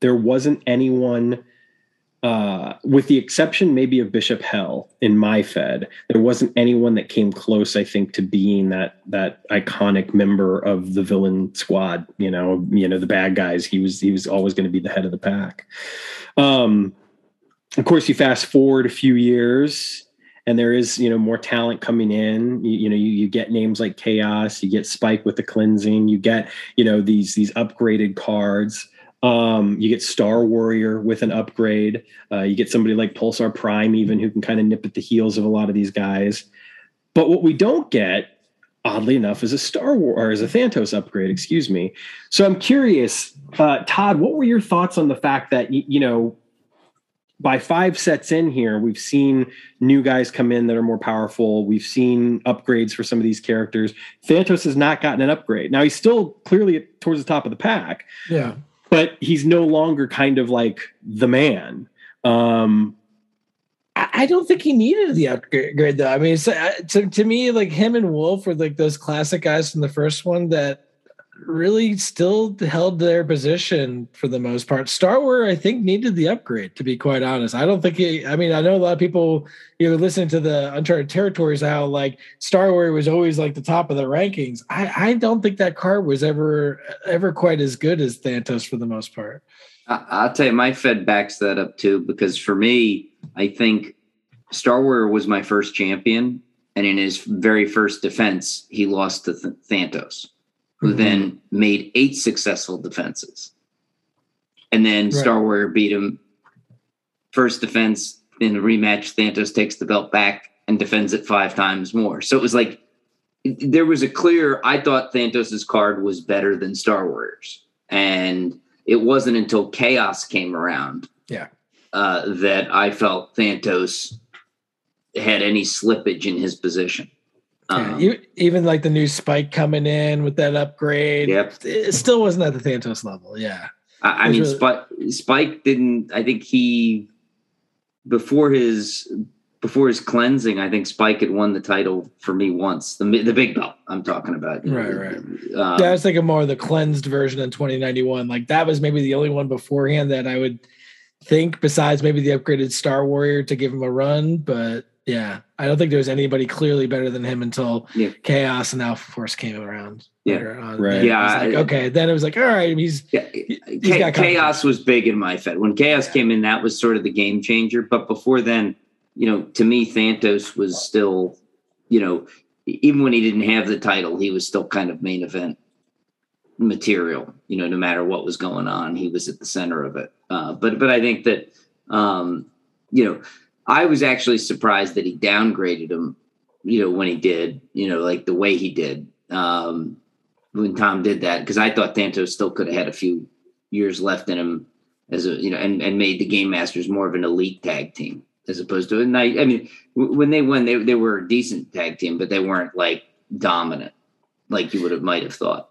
there wasn't anyone. Uh, with the exception maybe of Bishop Hell in my Fed, there wasn't anyone that came close. I think to being that that iconic member of the villain squad. You know, you know the bad guys. He was he was always going to be the head of the pack. Um, of course, you fast forward a few years, and there is you know more talent coming in. You, you, know you, you get names like chaos you get spike with the cleansing you get you know these these upgraded cards. Um, you get star warrior with an upgrade. Uh, you get somebody like pulsar prime even who can kind of nip at the heels of a lot of these guys. But what we don't get oddly enough is a star war or is a thantos upgrade excuse me. So i'm curious uh, todd what were your thoughts on the fact that you know by five sets in here, we've seen new guys come in that are more powerful. We've seen upgrades for some of these characters. Thantos has not gotten an upgrade. Now he's still clearly towards the top of the pack. Yeah. But he's no longer kind of like the man. Um, I don't think he needed the upgrade though. I mean, uh, to, to me, like him and Wolf were like those classic guys from the first one that really still held their position for the most part. Star Warrior, I think, needed the upgrade. To be quite honest, I don't think. It, I mean, I know a lot of people you know listening to the Uncharted Territories how like Star Warrior was always like the top of the rankings. I I don't think that card was ever ever quite as good as Thantos for the most part. I'll tell you, my Fed backs that up too because for me, I think Star Warrior was my first champion, and in his very first defense, he lost to Th- Thantos who then made eight successful defenses. And then right. Star Warrior beat him first defense in a rematch. Thantos takes the belt back and defends it five times more. So it was like there was a clear. I thought Thantos's card was better than Star Warriors, and it wasn't until Chaos came around, yeah, uh, that I felt Thantos had any slippage in his position. Um, yeah, even like the new Spike coming in with that upgrade, yep. it still wasn't at the Thantos level. Yeah, I, I mean, really- Spike, Spike didn't. I think he before his before his cleansing, I think Spike had won the title for me once. The the big belt I'm talking about. Right, right. Um, yeah, I was thinking more of the cleansed version in 2091. Like that was maybe the only one beforehand that I would think, besides maybe the upgraded Star Warrior to give him a run. But yeah, I don't think there was anybody clearly better than him until yeah. Chaos and Alpha Force came around. Yeah, right. Yeah, like, okay. Then it was like, all right, he's, yeah. He's Chaos was big in my Fed. When Chaos yeah. came in, that was sort of the game changer. But before then, you know, to me, Thantos was still, you know, even when he didn't have the title, he was still kind of main event material. You know, no matter what was going on, he was at the center of it. Uh, but but I think that um, you know I was actually surprised that he downgraded him, you know, when he did, you know, like the way he did um, when Tom did that, because I thought Thantos still could have had a few years left in him as a, you know, and, and made the Game Masters more of an elite tag team as opposed to, and I, I mean, when they won, they, they were a decent tag team, but they weren't like dominant like you would have might have thought.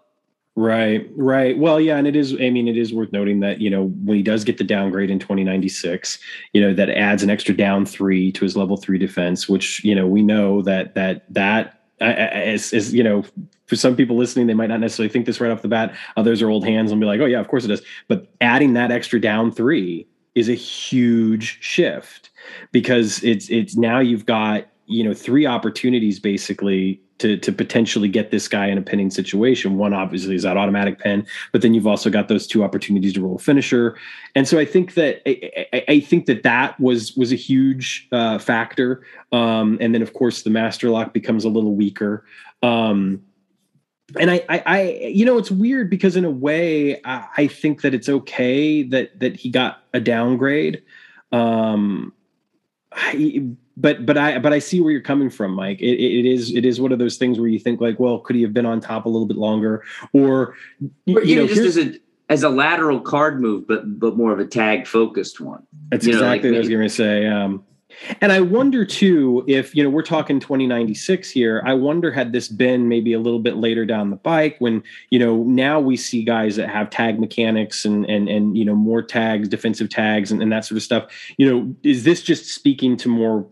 Right, right. Well, yeah, and it is. I mean, it is worth noting that you know when he does get the downgrade in 2096, you know that adds an extra down three to his level three defense, which you know we know that that that is, is you know for some people listening, they might not necessarily think this right off the bat. Others are old hands and be like, oh yeah, of course it does. But adding that extra down three is a huge shift because it's it's now you've got you know three opportunities basically to to potentially get this guy in a pinning situation. One obviously is that automatic pin, but then you've also got those two opportunities to roll a finisher. And so I think that I, I think that that was was a huge uh, factor. Um, and then of course the master lock becomes a little weaker. Um, and I, I, I, you know, it's weird because in a way, I, I think that it's okay that that he got a downgrade. Um, I, but but I but I see where you're coming from, Mike. It, it is it is one of those things where you think like, well, could he have been on top a little bit longer, or you, you know, just as a as a lateral card move, but but more of a tag focused one. That's you exactly know, like what I was going to say. Um, and I wonder too if you know we're talking 2096 here. I wonder had this been maybe a little bit later down the bike when you know now we see guys that have tag mechanics and and and you know more tags, defensive tags, and, and that sort of stuff. You know, is this just speaking to more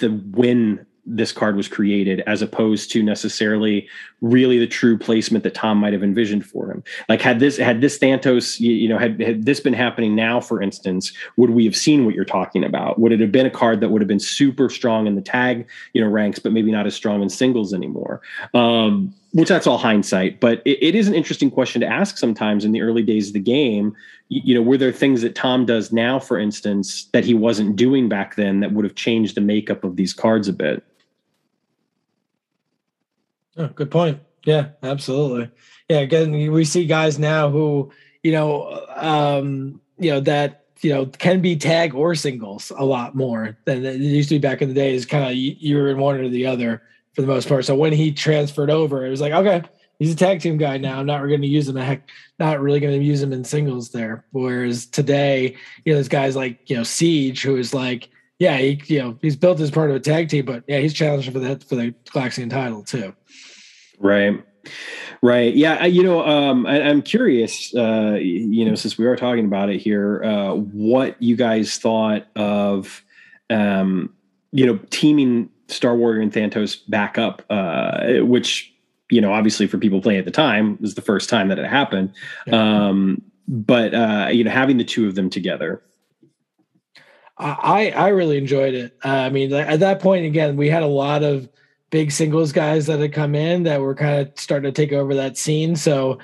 the when this card was created as opposed to necessarily really the true placement that Tom might have envisioned for him. Like had this had this Thantos, you, you, know, had, had this been happening now, for instance, would we have seen what you're talking about? Would it have been a card that would have been super strong in the tag, you know, ranks, but maybe not as strong in singles anymore? Um, which that's all hindsight, but it, it is an interesting question to ask sometimes in the early days of the game. You, you know, were there things that Tom does now, for instance, that he wasn't doing back then that would have changed the makeup of these cards a bit? Oh, good point. Yeah, absolutely. Yeah, again, we see guys now who, you know, um, you know, that, you know, can be tag or singles a lot more than it used to be back in the days. Kind of you were in one or the other for the most part. So when he transferred over, it was like, okay, he's a tag team guy now. I'm not going to use him. A heck, not really going to use him in singles there. Whereas today, you know, there's guys like you know Siege, who is like, yeah, he you know he's built as part of a tag team, but yeah, he's challenging for that for the Galaxian title too. Right. Right. Yeah. You know, um, I, am curious, uh, you know, since we are talking about it here, uh, what you guys thought of, um, you know, teaming Star Warrior and Thantos back up, uh, which you know, obviously for people playing at the time, was the first time that it happened. Yeah. Um, but uh, you know, having the two of them together. I I really enjoyed it. Uh, I mean, at that point, again, we had a lot of big singles guys that had come in that were kind of starting to take over that scene. So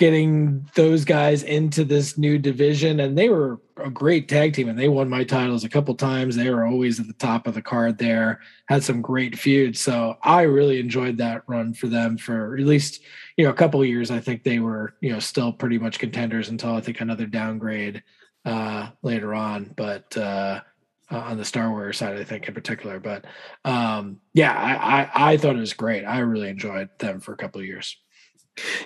getting those guys into this new division and they were a great tag team and they won my titles a couple times they were always at the top of the card there had some great feuds so i really enjoyed that run for them for at least you know a couple years i think they were you know still pretty much contenders until i think another downgrade uh later on but uh uh, on the Star Wars side, I think in particular. But um, yeah, I, I, I thought it was great. I really enjoyed them for a couple of years.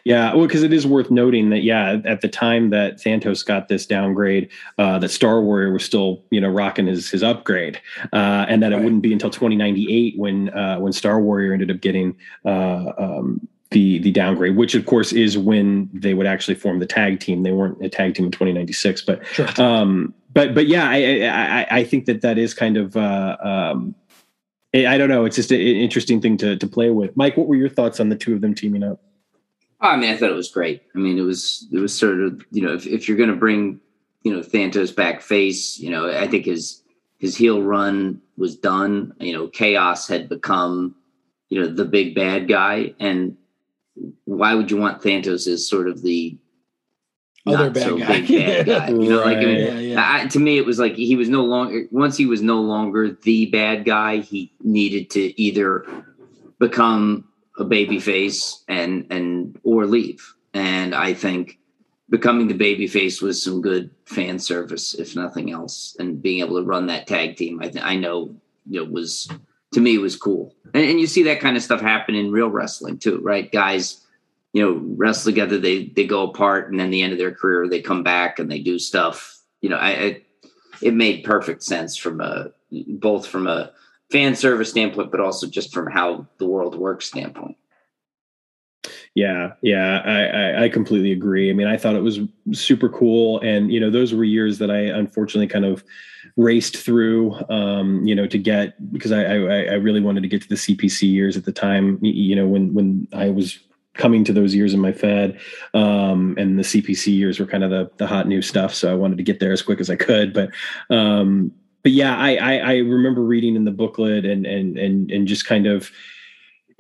Yeah, well, because it is worth noting that yeah, at the time that Thantos got this downgrade, uh, that Star Warrior was still you know rocking his his upgrade, uh, and that right. it wouldn't be until 2098 when uh, when Star Warrior ended up getting uh, um, the the downgrade, which of course is when they would actually form the tag team. They weren't a tag team in 2096, but sure. um, but but yeah, I, I, I think that that is kind of. Uh, um, I don't know. It's just an interesting thing to to play with. Mike, what were your thoughts on the two of them teaming up? I mean, I thought it was great. I mean, it was it was sort of you know if, if you're going to bring you know Thantos back face, you know, I think his his heel run was done. You know, chaos had become you know the big bad guy, and why would you want Thantos as sort of the other bad so guy. bad guy? You know, right. like I mean, yeah, yeah. I, to me, it was like he was no longer once he was no longer the bad guy. He needed to either become a baby face and and or leave. And I think becoming the baby face was some good fan service, if nothing else, and being able to run that tag team. I th- I know know was to me was cool, and, and you see that kind of stuff happen in real wrestling too, right? Guys you know wrestle together they they go apart and then the end of their career they come back and they do stuff you know i, I it made perfect sense from a both from a fan service standpoint, but also just from how the world works standpoint. Yeah, yeah, I, I, I, completely agree. I mean, I thought it was super cool, and you know, those were years that I unfortunately kind of raced through, um, you know, to get because I, I, I really wanted to get to the CPC years at the time. You know, when when I was coming to those years in my Fed, um, and the CPC years were kind of the the hot new stuff, so I wanted to get there as quick as I could. But um, but yeah, I, I, I remember reading in the booklet and and and and just kind of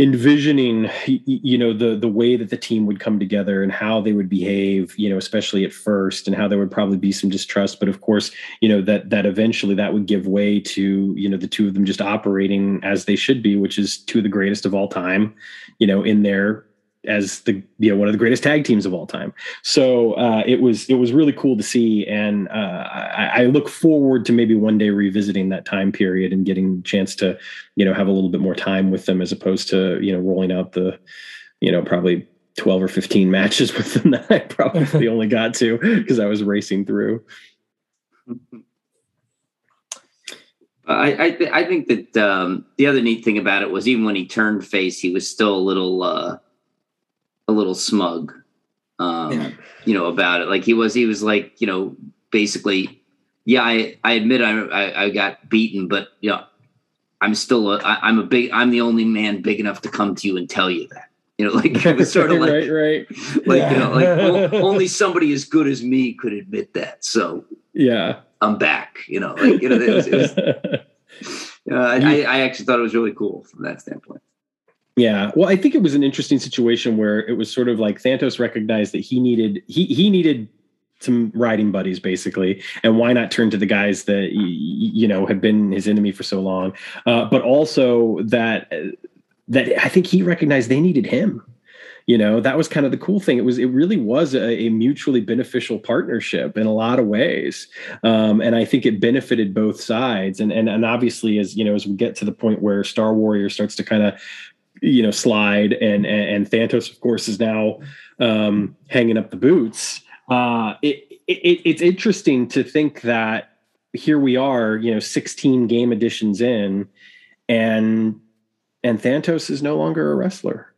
envisioning you know the the way that the team would come together and how they would behave you know especially at first and how there would probably be some distrust. But of course you know that that eventually that would give way to you know the two of them just operating as they should be which is two of the greatest of all time you know in their as the you know one of the greatest tag teams of all time. So uh, it was it was really cool to see, and uh, I, I, look forward to maybe one day revisiting that time period and getting a chance to you know have a little bit more time with them as opposed to you know rolling out the you know probably 12 or 15 matches with them that I probably only got to because I was racing through. I I, th- I think that um, the other neat thing about it was even when he turned face, he was still a little uh, a little smug, um, yeah. you know, about it. Like he was, he was like, you know, basically, yeah, I, I admit I, I, I got beaten, but you know, I'm still, a, I, I'm a big, I'm the only man big enough to come to you and tell you that. You know, like it was sort of like, right, right. like yeah. you know, like only somebody as good as me could admit that. So yeah, I'm back. You know, like you know, it was, it was I, I actually thought it was really cool from that standpoint. Yeah. Well, I think it was an interesting situation where it was sort of like Thantos recognized that he needed he he needed some riding buddies basically. And why not turn to the guys that you know had been his enemy for so long? Uh, but also that that i think he recognized they needed him. You know that was kind of the cool thing. It was it really was a, a mutually beneficial partnership in a lot of ways. Um, and i think it benefited both sides. And, and and obviously as you know as we get to the point where star warrior starts to kind of you know slide and and, and Thantos of course is now um, hanging up the boots. Uh, it, it, it's interesting to think that here we are, you know, 16 game editions in, and and Thantos is no longer a wrestler.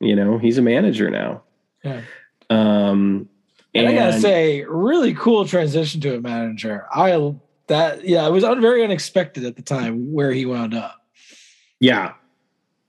You know, he's a manager now. Yeah. Um, and, and I gotta say, really cool transition to a manager. I that yeah, it was very unexpected at the time where he wound up. Yeah,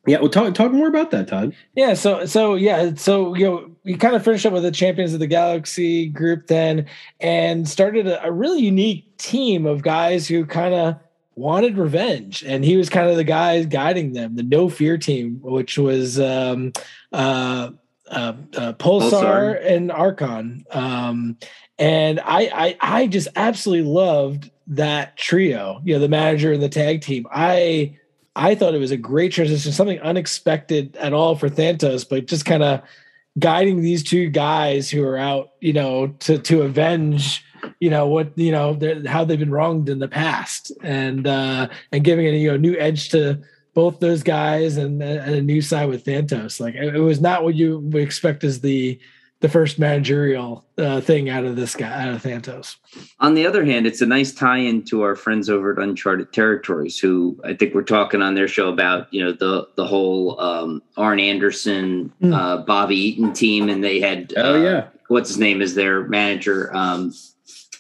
Yeah, well, talk talk more about that, Todd. Yeah, so so yeah, so you know, we kind of finished up with the Champions of the Galaxy group then, and started a, a really unique team of guys who kind of wanted revenge, and he was kind of the guy guiding them, the No Fear team, which was um, uh, uh, uh, Pulsar, Pulsar, and Archon. Um, and I, I I just absolutely loved that trio. You know, the manager and the tag team. I I thought it was a great transition, something unexpected at all for Thantos, but just kind of guiding these two guys who are out, you know, to to avenge, you know, what you know, how they've been wronged in the past, and uh, and giving a you know new edge to both those guys and, and a new side with Thantos. Like it, it was not what you would expect as the the first managerial uh, thing out of this guy, out of Thantos. On the other hand, it's a nice tie-in to our friends over at Uncharted Territories, who I think we're talking on their show about, you know, the the whole um, Arn Anderson, mm. uh, Bobby Eaton team, and they had oh uh, yeah, what's his name is their manager. Um,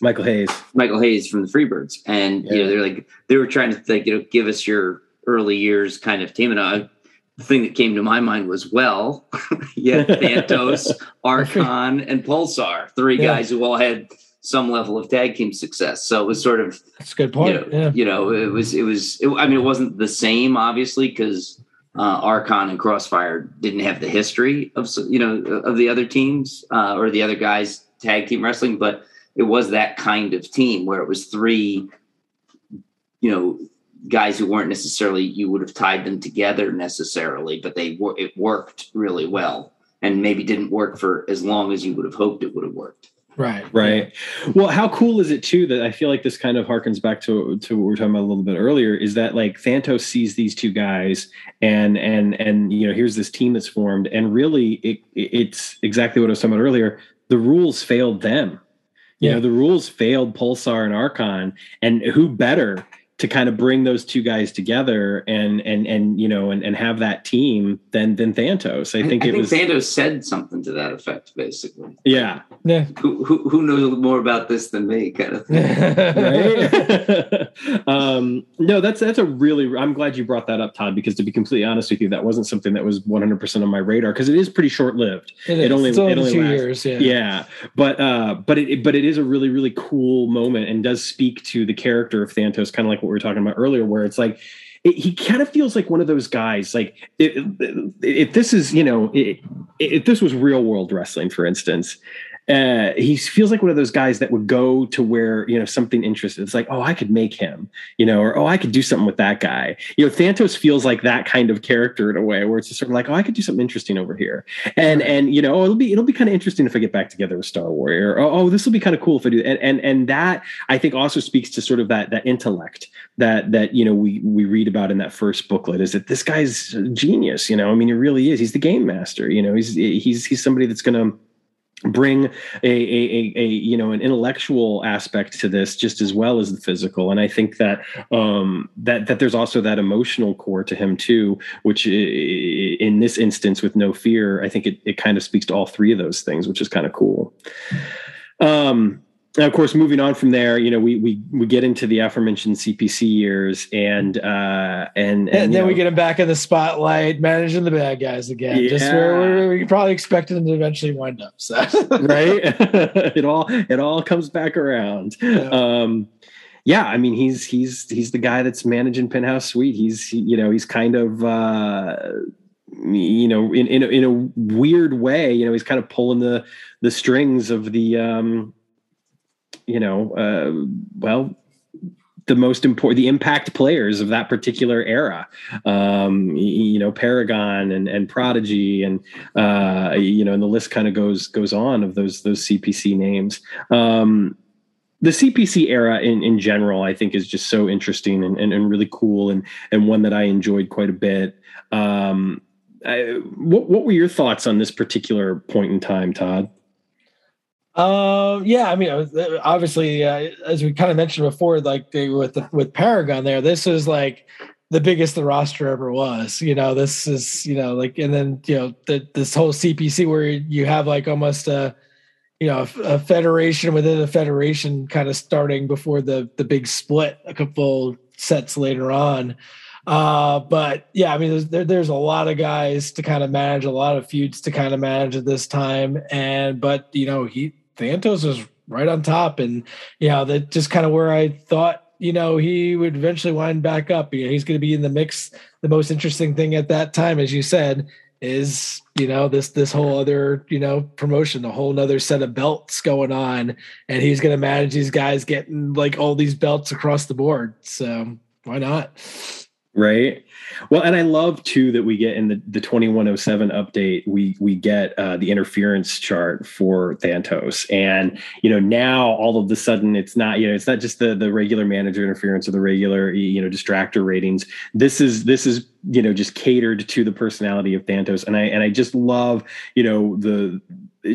Michael Hayes. Michael Hayes from the Freebirds, and yeah. you know they're like they were trying to like you know give us your early years kind of team, and I the thing that came to my mind was well, yeah, Thantos, Archon, and Pulsar, three yeah. guys who all had some level of tag team success. So it was sort of that's a good point. You know, yeah. you know it was it was. It, I mean, it wasn't the same, obviously, because uh, Archon and Crossfire didn't have the history of you know of the other teams uh, or the other guys tag team wrestling, but it was that kind of team where it was three, you know, guys who weren't necessarily you would have tied them together necessarily, but they were it worked really well and maybe didn't work for as long as you would have hoped it would have worked. Right. Right. Well, how cool is it too that I feel like this kind of harkens back to to what we were talking about a little bit earlier is that like Thantos sees these two guys and and and you know here's this team that's formed and really it it's exactly what I was talking about earlier. The rules failed them. You yeah. know, the rules failed Pulsar and Archon and who better to kind of bring those two guys together and and and you know and, and have that team than than Thantos. I think I, I it think was Thantos said something to that effect, basically. Yeah, yeah. Who, who, who knows more about this than me, kind of thing. right? um, no, that's that's a really. I'm glad you brought that up, Todd, because to be completely honest with you, that wasn't something that was 100 percent on my radar because it is pretty short lived. It, it only it only two lasts. years. Yeah, yeah. But uh, but it but it is a really really cool moment and does speak to the character of Thantos, kind of like what we were talking about earlier, where it's like it, he kind of feels like one of those guys. Like if this is, you know, if this was real world wrestling, for instance, uh, he feels like one of those guys that would go to where you know something interesting. It's like, oh, I could make him, you know, or oh, I could do something with that guy. You know, Thantos feels like that kind of character in a way, where it's just sort of like, oh, I could do something interesting over here, and right. and you know, oh, it'll be it'll be kind of interesting if I get back together with Star Warrior. Oh, oh this will be kind of cool if I do. And and and that I think also speaks to sort of that that intellect that that you know we we read about in that first booklet is that this guy's genius. You know, I mean, he really is. He's the game master. You know, he's he's he's somebody that's going to bring a, a, a, you know an intellectual aspect to this just as well as the physical. And i think that um that that there's also that emotional core to him too which in this instance with no fear i think it, it kind of speaks to all three of those things which is kind of cool. Um and of course, moving on from there, you know, we we we get into the aforementioned CPC years, and uh, and, and, and then know, we get him back in the spotlight, managing the bad guys again, yeah. just where, where we probably expected him to eventually wind up. So. right, it all it all comes back around. Yeah. Um, yeah, I mean, he's he's he's the guy that's managing Penthouse Suite. He's you know he's kind of. Uh, you know in in a, in a weird way you know he's kind of pulling the the strings of the um you know, uh, well, the most important, the impact players of that particular era. Um, you know, Paragon and, and Prodigy, and uh, you know, and the list kind of goes goes on of those those CPC names. Um, the CPC era in, in general, I think, is just so interesting and, and, and really cool, and and one that I enjoyed quite a bit. Um, I, what what were your thoughts on this particular point in time, Todd? Um, yeah, I mean, uh, obviously, uh, as we kind of mentioned before, like they, with the, with Paragon there, this is like the biggest the roster ever was. You know, this is you know like, and then you know the, this whole CPC where you have like almost a you know a, a federation within a federation, kind of starting before the the big split a couple sets later on. Uh, but yeah, I mean, there's there, there's a lot of guys to kind of manage, a lot of feuds to kind of manage at this time, and but you know, he Thantos was right on top, and you know, that just kind of where I thought you know he would eventually wind back up. You know, he's going to be in the mix. The most interesting thing at that time, as you said, is you know this this whole other you know promotion, a whole other set of belts going on, and he's going to manage these guys getting like all these belts across the board. So why not? Right? Well and i love too that we get in the, the 2107 update we we get uh, the interference chart for thantos. And you know now all of the sudden it's not you know it's not just the the regular manager interference or the regular you know distractor ratings. This is this is you know just catered to the personality of thantos. And i and i just love you know the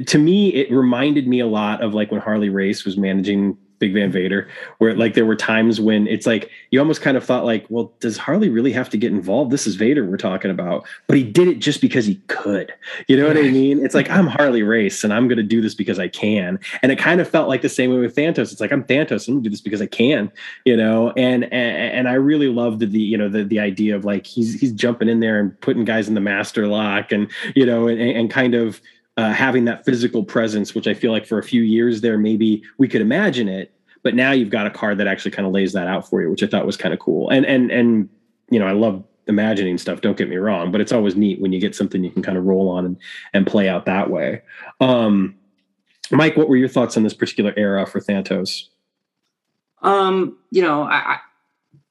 to me it reminded me a lot of like when harley race was managing Big Van Vader, where like there were times when it's like you almost kind of thought like, well, does Harley really have to get involved? This is Vader we're talking about, but he did it just because he could. You know what I mean? It's like I'm Harley Race and I'm going to do this because I can, and it kind of felt like the same way with Thantos. It's like I'm Thantos, I'm going to do this because I can. You know, and and, and I really loved the you know the the idea of like he's he's jumping in there and putting guys in the master lock, and you know, and, and kind of uh, having that physical presence, which I feel like for a few years there, maybe we could imagine it, but now you've got a card that actually kind of lays that out for you, which I thought was kind of cool. And and and you know, I love imagining stuff. Don't get me wrong, but it's always neat when you get something you can kind of roll on and and play out that way. Um, Mike, what were your thoughts on this particular era for Thantos? Um, you know, I I,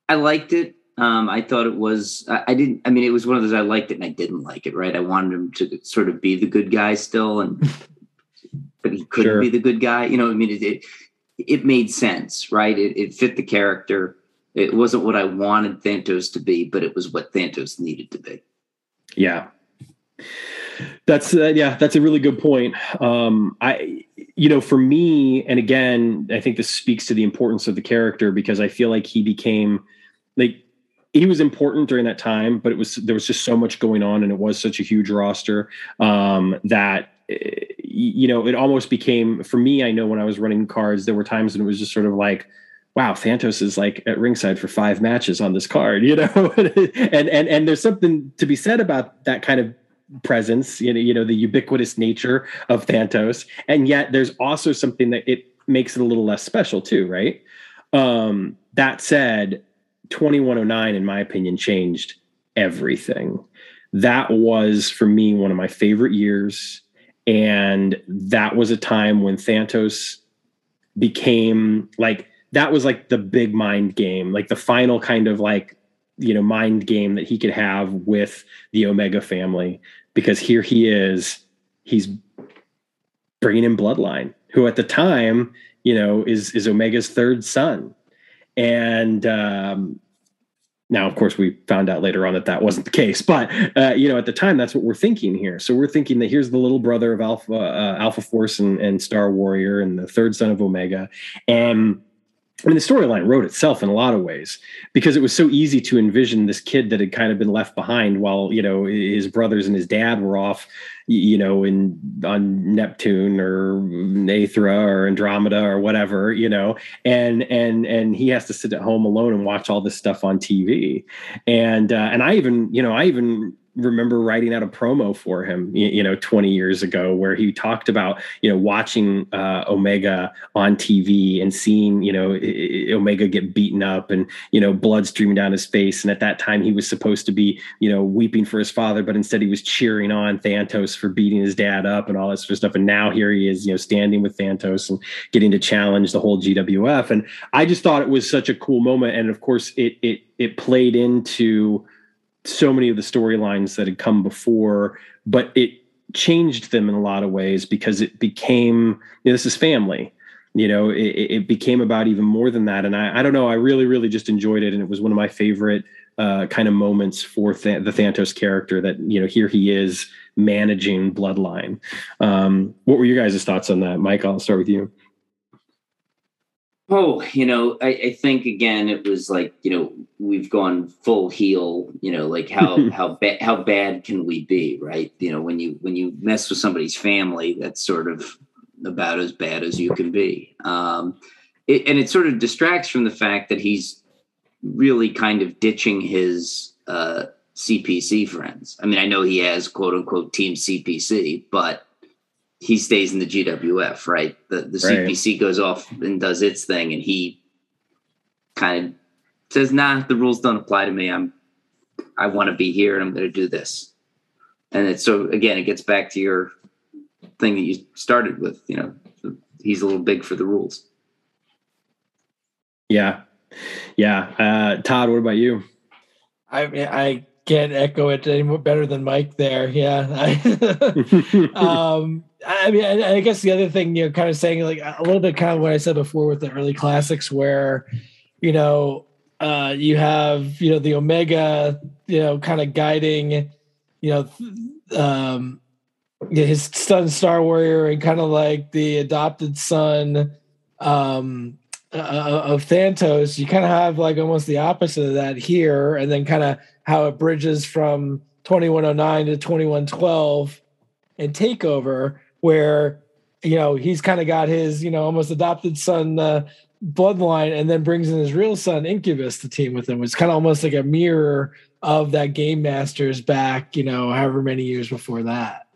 I liked it. Um, I thought it was. I, I, didn't. I mean, it was one of those I liked it and I didn't like it. Right. I wanted him to sort of be the good guy still, and but he couldn't sure. be the good guy. You know, I mean, it, it, it made sense, right? It, it fit the character. It wasn't what I wanted Thantos to be, but it was what Thantos needed to be. Yeah, that's uh, yeah, that's a really good point. Um, I, you know, for me, and again, I think this speaks to the importance of the character because I feel like he became like he was important during that time, but it was there was just so much going on, and it was such a huge roster um, that you know it almost became for me. I know when I was running cards, there were times when it was just sort of like, wow, Thantos is like at ringside for five matches on this card, you know, and and and there's something to be said about that kind of presence, you know, you know, the ubiquitous nature of Thantos, and yet there's also something that it makes it a little less special too, right? Um, that said, 2109, in my opinion, changed everything. That was for me one of my favorite years. And that was a time when Thantos became like, that was like the big mind game, like the final kind of like, you know, mind game that he could have with the Omega family. Because here he is, he's bringing in Bloodline, who at the time, you know, is is Omega's third son and um, now, of course, we found out later on that that wasn't the case, but uh, you know, at the time, that's what we're thinking here. So we're thinking that here's the little brother of Alpha, uh, Alpha Force, and, and Star Warrior, and the third son of Omega, and I mean, the storyline wrote itself in a lot of ways because it was so easy to envision this kid that had kind of been left behind while you know his brothers and his dad were off, you know, in on Neptune or Aethra or Andromeda or whatever, you know, and and and he has to sit at home alone and watch all this stuff on TV, and uh, and I even you know I even remember writing out a promo for him, you, know, 20 years ago, where he talked about, you know, watching uh, Omega on TV and seeing, you know, Omega get beaten up and, you know, blood streaming down his face. And at that time, he was supposed to be, you know, weeping for his father, but instead he was cheering on Thantos for beating his dad up and all that sort of stuff. And now here he is, you know, standing with Thantos and getting to challenge the whole GWF. And I just thought it was such a cool moment. And of course, it it it played into so many of the storylines that had come before, but it changed them in a lot of ways because it became you know, this is family. You know, it, it, became about even more than that. And I, I don't know, I really, really just enjoyed it. And it was one of my favorite uh, kind of moments for Th- the Thantos character that, you know, here he is managing Bloodline. Um, what were your guys' thoughts on that? Mike, I'll start with you. Oh, you know, I, I, think again it was like you know we've gone full heel. You know, like how how bad how bad can we be, right? You know, when you when you mess with somebody's family, that's sort of about as bad as you can be. Um, it, and it sort of distracts from the fact that he's really kind of ditching his uh, CPC friends. I mean, I know he has quote unquote team CPC, but he stays in the GWF, right? The the right. CPC goes off and does its thing, and he kind of says, "Nah, the rules don't apply to me. I'm I want to be here, and I'm going to do this." And it's so again, it gets back to your thing that you started with. You know, he's a little big for the rules. Yeah, yeah. Uh, Todd, what about you? I I can't echo it any more better than Mike there. Yeah. um, I mean, I, I, guess the other thing, you know, kind of saying like a little bit kind of what I said before with the early classics where, you know, uh, you have, you know, the Omega, you know, kind of guiding, you know, um, his son Star Warrior and kind of like the adopted son, um, uh, of Thantos, you kind of have like almost the opposite of that here, and then kind of how it bridges from 2109 to 2112 and takeover, where you know he's kind of got his you know almost adopted son uh, bloodline, and then brings in his real son Incubus to team with him. It's kind of almost like a mirror of that Game Masters back, you know, however many years before that.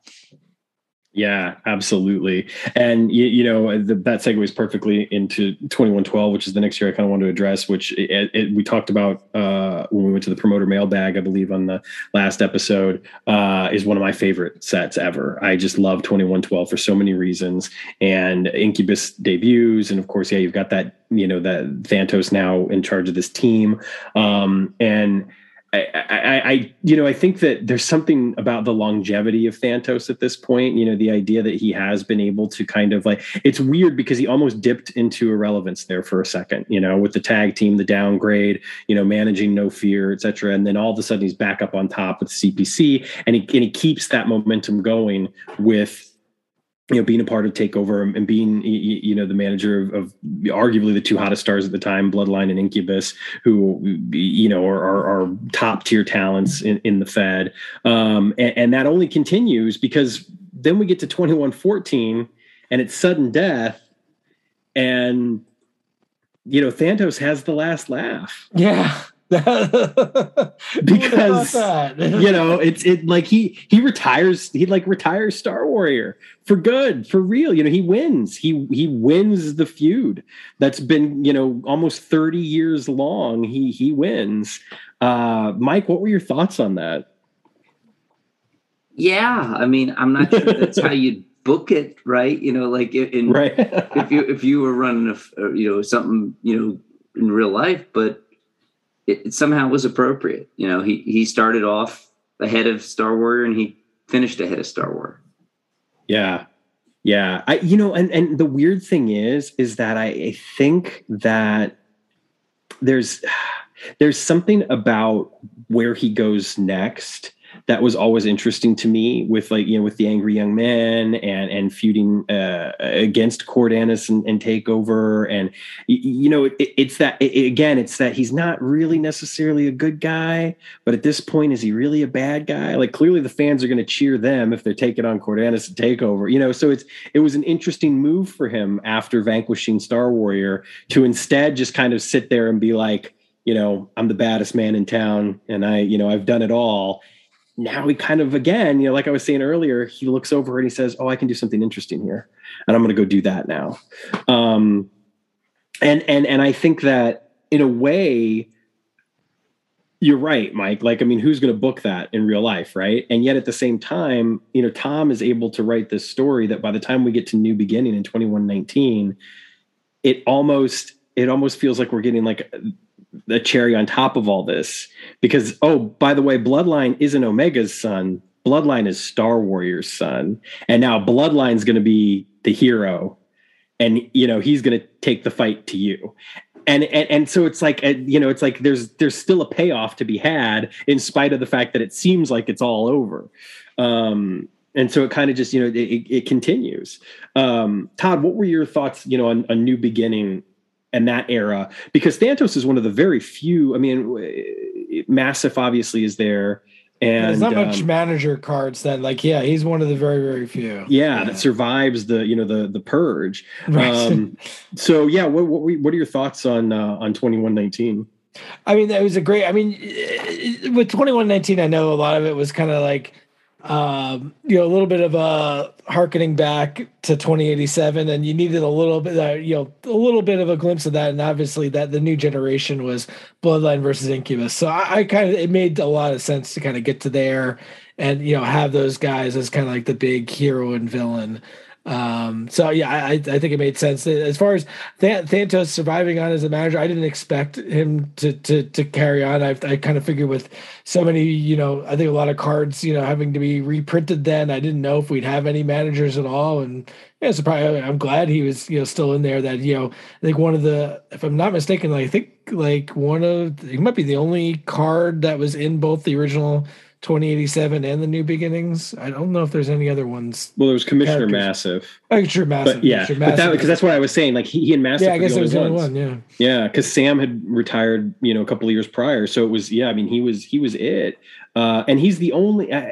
Yeah, absolutely. And you, you know the, that segues perfectly into 2112, which is the next year I kind of want to address. Which it, it, we talked about uh, when we went to the promoter mailbag, I believe, on the last episode. Uh, is one of my favorite sets ever. I just love 2112 for so many reasons. And Incubus debuts, and of course, yeah, you've got that you know that Thantos now in charge of this team, um, and I, I, I, you know, I think that there's something about the longevity of Thantos at this point. You know, the idea that he has been able to kind of like it's weird because he almost dipped into irrelevance there for a second. You know, with the tag team, the downgrade, you know, managing no fear, etc. And then all of a sudden he's back up on top with CPC, and he and he keeps that momentum going with you know, being a part of Takeover and being, you know, the manager of, of, arguably the two hottest stars at the time, Bloodline and Incubus, who, you know, are, are, are top tier talents in, in the Fed. Um, and, and, that only continues because then we get to 2114 and it's sudden death. And, you know, Thantos has the last laugh. Yeah. Because you know it's it like he he retires he like retires Star Warrior for good for real you know he wins. He he wins the feud that's been you know almost 30 years long. He he wins. Uh Mike what were your thoughts on that? Yeah I mean I'm not sure that's how you book it right? You know like in right. if you if you were running a you know something you know in real life but it, it somehow was appropriate. You know, he he started off ahead of Star Warrior and he finished ahead of Star Warrior. Yeah. Yeah. I you know, and and the weird thing is is that I, I think that there's there's something about where he goes next that was always interesting to me with like you know with the angry young man and and feuding uh, against Cordanis and, and takeover. And you know it, it's that it, again it's that he's not really necessarily a good guy but at this point is he really a bad guy? Like clearly the fans are going to cheer them if they're taking on Cordanis and takeover you know? So it's it was an interesting move for him after vanquishing Star Warrior to instead just kind of sit there and be like you know I'm the baddest man in town and I you know I've done it all now he kind of again, you know, like I was saying earlier, he looks over and he says, "Oh, I can do something interesting here, and I'm going to go do that now." Um, and and and I think that in a way, you're right, Mike. Like, I mean, who's going to book that in real life, right? And yet at the same time, you know, Tom is able to write this story that by the time we get to New Beginning in 2119, it almost it almost feels like we're getting like the cherry on top of all this. Because oh by the way bloodline isn't omega's son. Bloodline is star warrior's son. And now bloodline's going to be the hero. And you know he's going to take the fight to you. And, and and so it's like you know it's like there's there's still a payoff to be had in spite of the fact that it seems like it's all over. Um and so it kind of just you know it, it continues. Um todd what were your thoughts you know on a new beginning and that era because Thantos is one of the very few. I mean, Massive obviously is there. And there's not much um, manager cards that like yeah he's one of the very very few yeah, yeah. that survives the you know the the purge right. um so yeah what what, what are your thoughts on uh, on 2119 I mean, that was a great. I mean, with twenty one nineteen, I know a lot of it was kind of like, um, you know, a little bit of a harkening back to twenty eighty seven, and you needed a little bit, uh, you know, a little bit of a glimpse of that. And obviously, that the new generation was Bloodline versus Incubus, so I, I kind of it made a lot of sense to kind of get to there, and you know, have those guys as kind of like the big hero and villain. Um, so yeah, I, I think it made sense. As far as Th- Thantos surviving on as a manager, I didn't expect him to to to carry on. I, I kind of figured with so many, you know, I think a lot of cards, you know, having to be reprinted. Then I didn't know if we'd have any managers at all, and yeah, surprised. I'm glad he was, you know, still in there. That you know, I think one of the, if I'm not mistaken, like, I think like one of, he might be the only card that was in both the original 2087 and the New Beginnings. I don't know if there's any other ones. Well, there was Commissioner characters. Massive. Oh, sure, Massive. But, yeah, but that because that's what I was saying. Like he, he and Massive. Yeah, I guess it was the only one. Yeah, yeah, because Sam had retired, you know, a couple of years prior. So it was yeah. I mean, he was he was it, uh, and he's the only. Uh,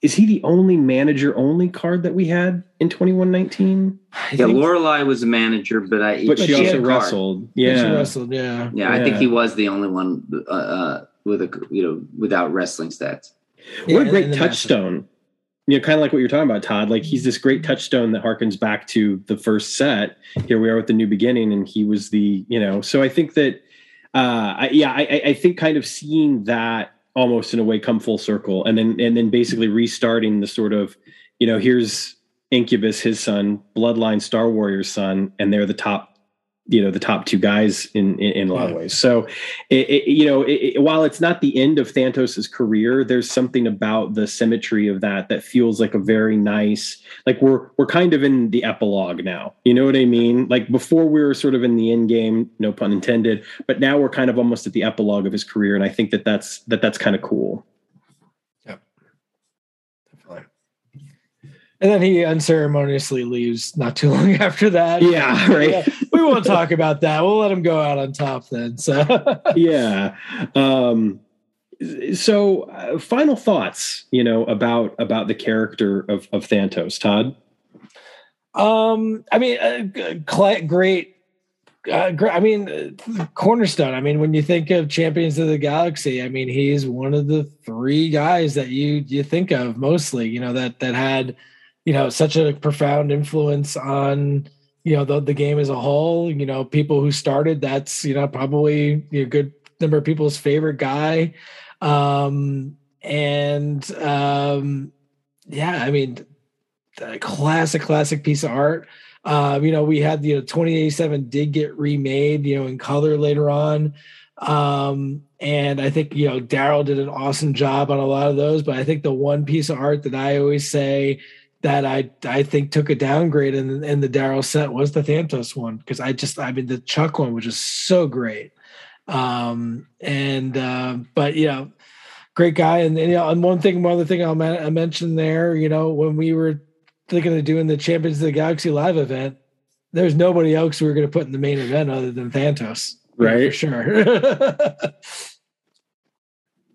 is he the only manager only card that we had in 2119? Yeah, Lorelei was a manager, but I but, but she, also wrestled. Yeah, she wrestled. Yeah. yeah, yeah, I think he was the only one. Uh, uh with a you know without wrestling stats. What a great touchstone. You know, kind of like what you're talking about, Todd. Like he's this great touchstone that harkens back to the first set. Here we are with the new beginning, and he was the you know. So I think that, uh, I, yeah, I, I think kind of seeing that almost in a way come full circle, and then and then basically restarting the sort of, you know, here's Incubus, his son, Bloodline, Star Warriors son, and they're the top you know the top two guys in in, in a lot of ways. So, it, it, you know, it, while it's not the end of Thantos's career, there's something about the symmetry of that that feels like a very nice. Like we're we're kind of in the epilogue now. You know what I mean? Like before we were sort of in the end game, no pun intended, but now we're kind of almost at the epilogue of his career, and I think that that's that that's kind of cool. And then he unceremoniously leaves not too long after that. Yeah, right. Yeah, we won't talk about that. We'll let him go out on top then. So yeah. Um, so uh, final thoughts, you know, about about the character of of Thantos, Todd. Um, I mean, uh, great. Uh, great. I mean, cornerstone. I mean, when you think of champions of the galaxy, I mean, he's one of the three guys that you you think of mostly. You know that that had you know such a profound influence on you know the, the game as a whole. You know people who started that's you know probably a good number of people's favorite guy. Um and um yeah i mean the classic classic piece of art. Um you know we had you know 2087 did get remade you know in color later on. Um and i think you know daryl did an awesome job on a lot of those but i think the one piece of art that i always say that I I think took a downgrade in in the Daryl set was the Thantos one because I just I mean the Chuck one was just so great, um, and uh, but you know, great guy and, and you know and one thing one other thing I'll I mention there you know when we were thinking of doing the Champions of the Galaxy live event, there's nobody else we were going to put in the main event other than Thantos, right? For sure.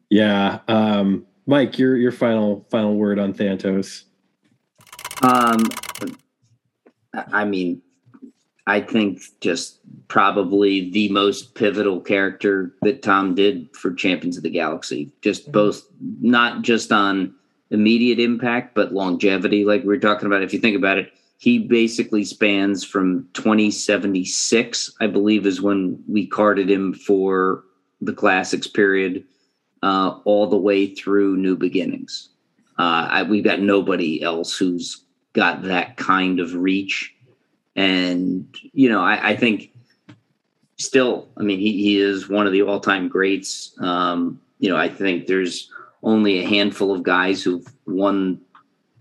yeah, um, Mike, your your final final word on Thantos. Um, I mean, I think just probably the most pivotal character that Tom did for Champions of the Galaxy. Just mm-hmm. both, not just on immediate impact, but longevity. Like we were talking about, if you think about it, he basically spans from 2076, I believe, is when we carded him for the classics period, uh, all the way through New Beginnings. Uh, I, we've got nobody else who's got that kind of reach. And, you know, I, I think still, I mean, he, he is one of the all time greats. Um, you know, I think there's only a handful of guys who've won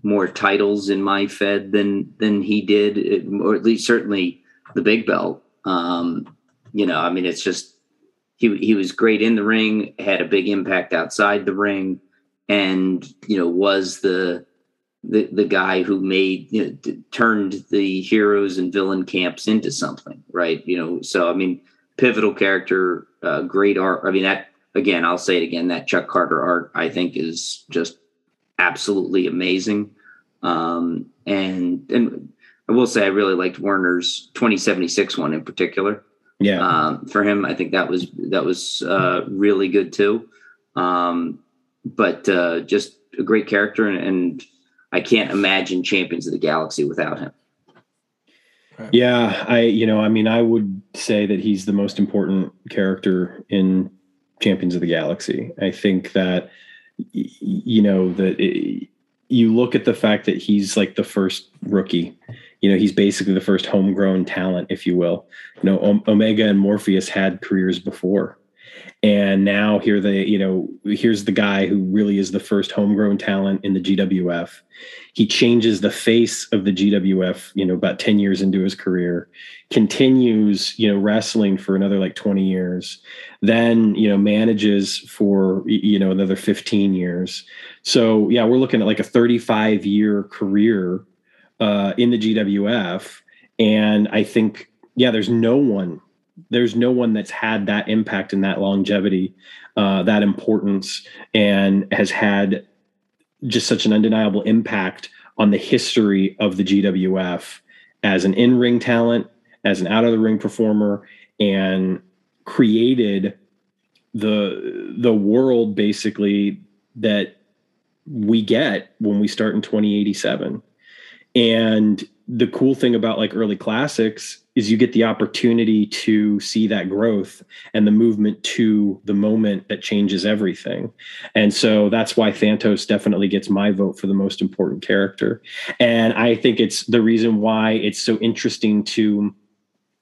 more titles in my Fed than than he did, or at least certainly the big belt. Um, you know, I mean, it's just he he was great in the ring, had a big impact outside the ring, and you know was the the the guy who made you know, turned the heroes and villain camps into something, right? You know, so I mean, pivotal character, uh, great art. I mean, that again, I'll say it again. That Chuck Carter art, I think, is just absolutely amazing. Um, and and I will say, I really liked Werner's 2076 one in particular. Yeah. Um, for him, I think that was that was uh, really good too. Um, but uh, just a great character, and, and I can't imagine Champions of the Galaxy without him. Yeah, I you know, I mean, I would say that he's the most important character in Champions of the Galaxy. I think that you know that you look at the fact that he's like the first rookie. You know, he's basically the first homegrown talent, if you will. You know, Omega and Morpheus had careers before and now here they you know here's the guy who really is the first homegrown talent in the gwf he changes the face of the gwf you know about 10 years into his career continues you know wrestling for another like 20 years then you know manages for you know another 15 years. So yeah we're looking at like a 35 year career uh, in the gwf and i think yeah there's no one there's no one that's had that impact and that longevity, uh, that importance, and has had just such an undeniable impact on the history of the GWF as an in-ring talent, as an out-of-the-ring performer, and created the the world basically that we get when we start in 2087 and the cool thing about like early classics is you get the opportunity to see that growth and the movement to the moment that changes everything. And so that's why Thantos definitely gets my vote for the most important character. And I think it's the reason why it's so interesting to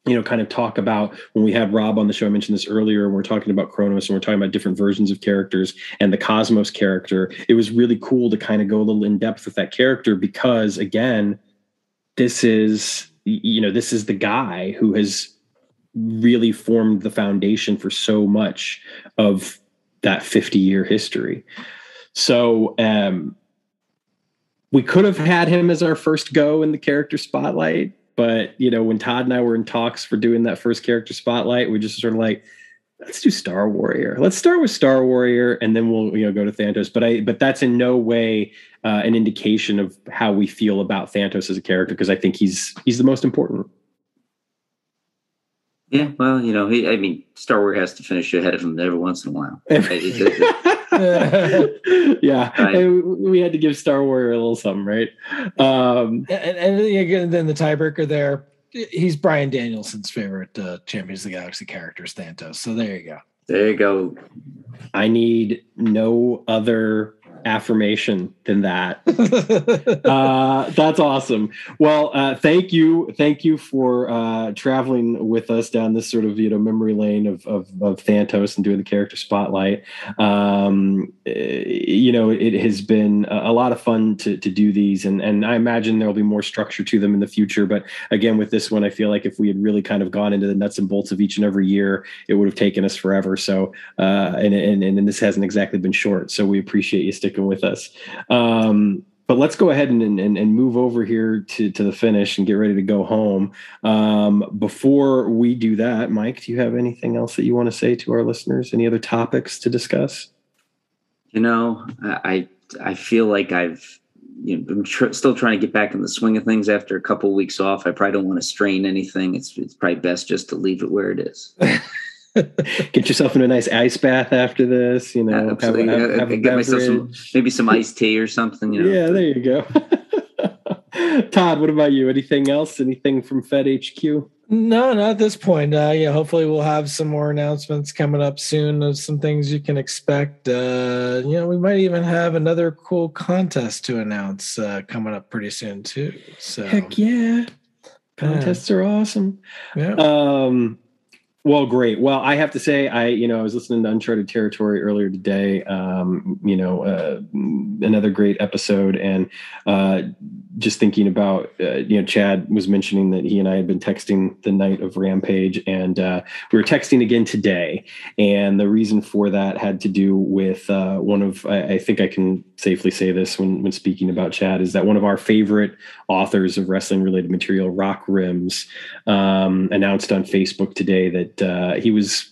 you know, kind of talk about when we had Rob on the show. I mentioned this earlier. And we're talking about Kronos and we're talking about different versions of characters and the Cosmos character. It was really cool to kind of go a little in depth with that character because, again, this is you know this is the guy who has really formed the foundation for so much of that 50 year history. So um we could have had him as our first go in the character spotlight but you know when todd and i were in talks for doing that first character spotlight we just sort of like let's do Star Warrior. Let's start with Star Warrior, and then we'll you know go to Thantos. But I but that's in no way uh, an indication of how we feel about Thantos as a character because I think he's he's the most important. Yeah, well, you know, he, I mean, Star Wars has to finish ahead of him every once in a while. yeah, right. we had to give Star Wars a little something, right? Um, and, and, and then the tiebreaker there he's Bryan Danielson's favorite uh, Champions of the Galaxy characters, Thantos. So there you go. There you go. I need no other affirmation than that. uh, that's awesome. Well, uh, thank you, thank you for uh, traveling with us down this sort of you know memory lane of of, of Thantos and doing the character spotlight. Um, eh, you know, it has been a lot of fun to to do these, and and I imagine there will be more structure to them in the future. But again, with this one, I feel like if we had really kind of gone into the nuts and bolts of each and every year, it would have taken us forever. So, uh, and and and this hasn't exactly been short. So we appreciate you sticking with us. Um, but let's go ahead and, and, and move over here to, to the finish and get ready to go home. Um, before we do that, Mike, do you have anything else that you want to say to our listeners? Any other topics to discuss? You know, I I feel like I've you know, I'm tr- still trying to get back in the swing of things after a couple of weeks off. I probably don't want to strain anything. It's it's probably best just to leave it where it is. get yourself in a nice ice bath after this. You know, have, have, have get myself some maybe some iced tea or something. You know, yeah, there you go. Todd, what about you? Anything else? Anything from Fed HQ? No, not at this point. Uh, yeah, hopefully we'll have some more announcements coming up soon of some things you can expect. Uh, you know, we might even have another cool contest to announce uh, coming up pretty soon too. So heck yeah, contests yeah. are awesome. Yeah. Um, well, great. Well, I have to say, I you know I was listening to Uncharted Territory earlier today. Um, you know, uh, another great episode, and uh, just thinking about uh, you know Chad was mentioning that he and I had been texting the night of Rampage, and uh, we were texting again today. And the reason for that had to do with uh, one of I, I think I can safely say this when when speaking about Chad is that one of our favorite authors of wrestling related material, Rock Rims, um, announced on Facebook today that uh, he was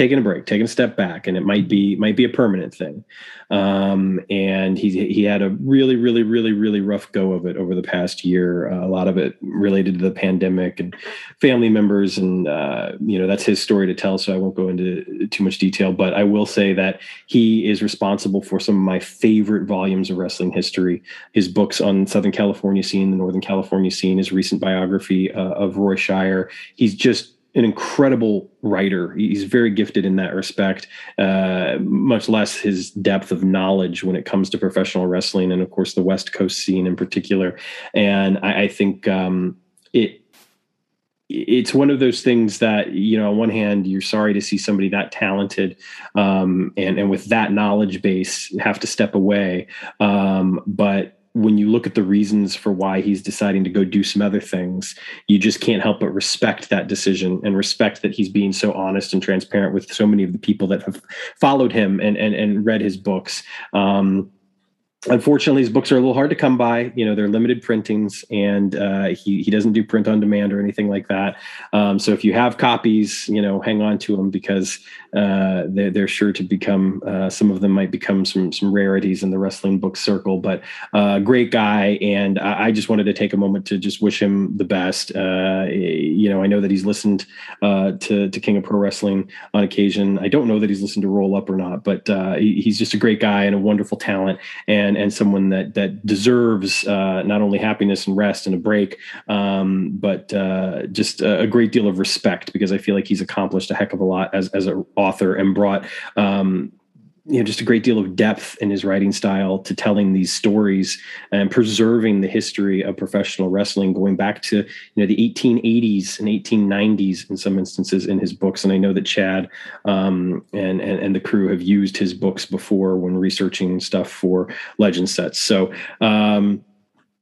taking a break, taking a step back, and it might be might be a permanent thing. Um, and he he had a really really really really rough go of it over the past year. Uh, a lot of it related to the pandemic and family members, and uh, you know that's his story to tell. So I won't go into too much detail, but I will say that he is responsible for some of my favorite volumes of wrestling history. His books on Southern California scene, the Northern California scene, his recent biography uh, of Roy Shire. He's just an incredible writer. He's very gifted in that respect, uh, much less his depth of knowledge when it comes to professional wrestling and, of course, the West Coast scene in particular. And I, I think um, it it's one of those things that you know on one hand you're sorry to see somebody that talented um, and and with that knowledge base have to step away um, but when you look at the reasons for why he's deciding to go do some other things, you just can't help but respect that decision and respect that he's being so honest and transparent with so many of the people that have followed him and and, and read his books. Um, unfortunately his books are a little hard to come by. You know they're limited printings and uh, he, he doesn't do print on demand or anything like that. Um, so if you have copies you know hang on to them because uh, they're, they're sure to become uh, some of them might become some some rarities in the wrestling book circle. But uh, great guy and I, I, just wanted to take a moment to just wish him the best. Uh, you know I know that he's listened uh, to, to King of Pro Wrestling on occasion. I don't know that he's listened to Roll Up or not but he, he's just a great guy and a wonderful talent and and and someone that that deserves uh, not only happiness and rest and a break, um, but uh, just a, a, great deal of respect because I feel like he's accomplished a heck of a lot as as an author and brought um, you know just a great deal of depth in his writing style to telling these stories and preserving the history of professional wrestling going back to you know the 1880s and 1890s in some instances in his books. And i know that chad um, and, and and the crew have used his books before when researching stuff for legend sets. So um,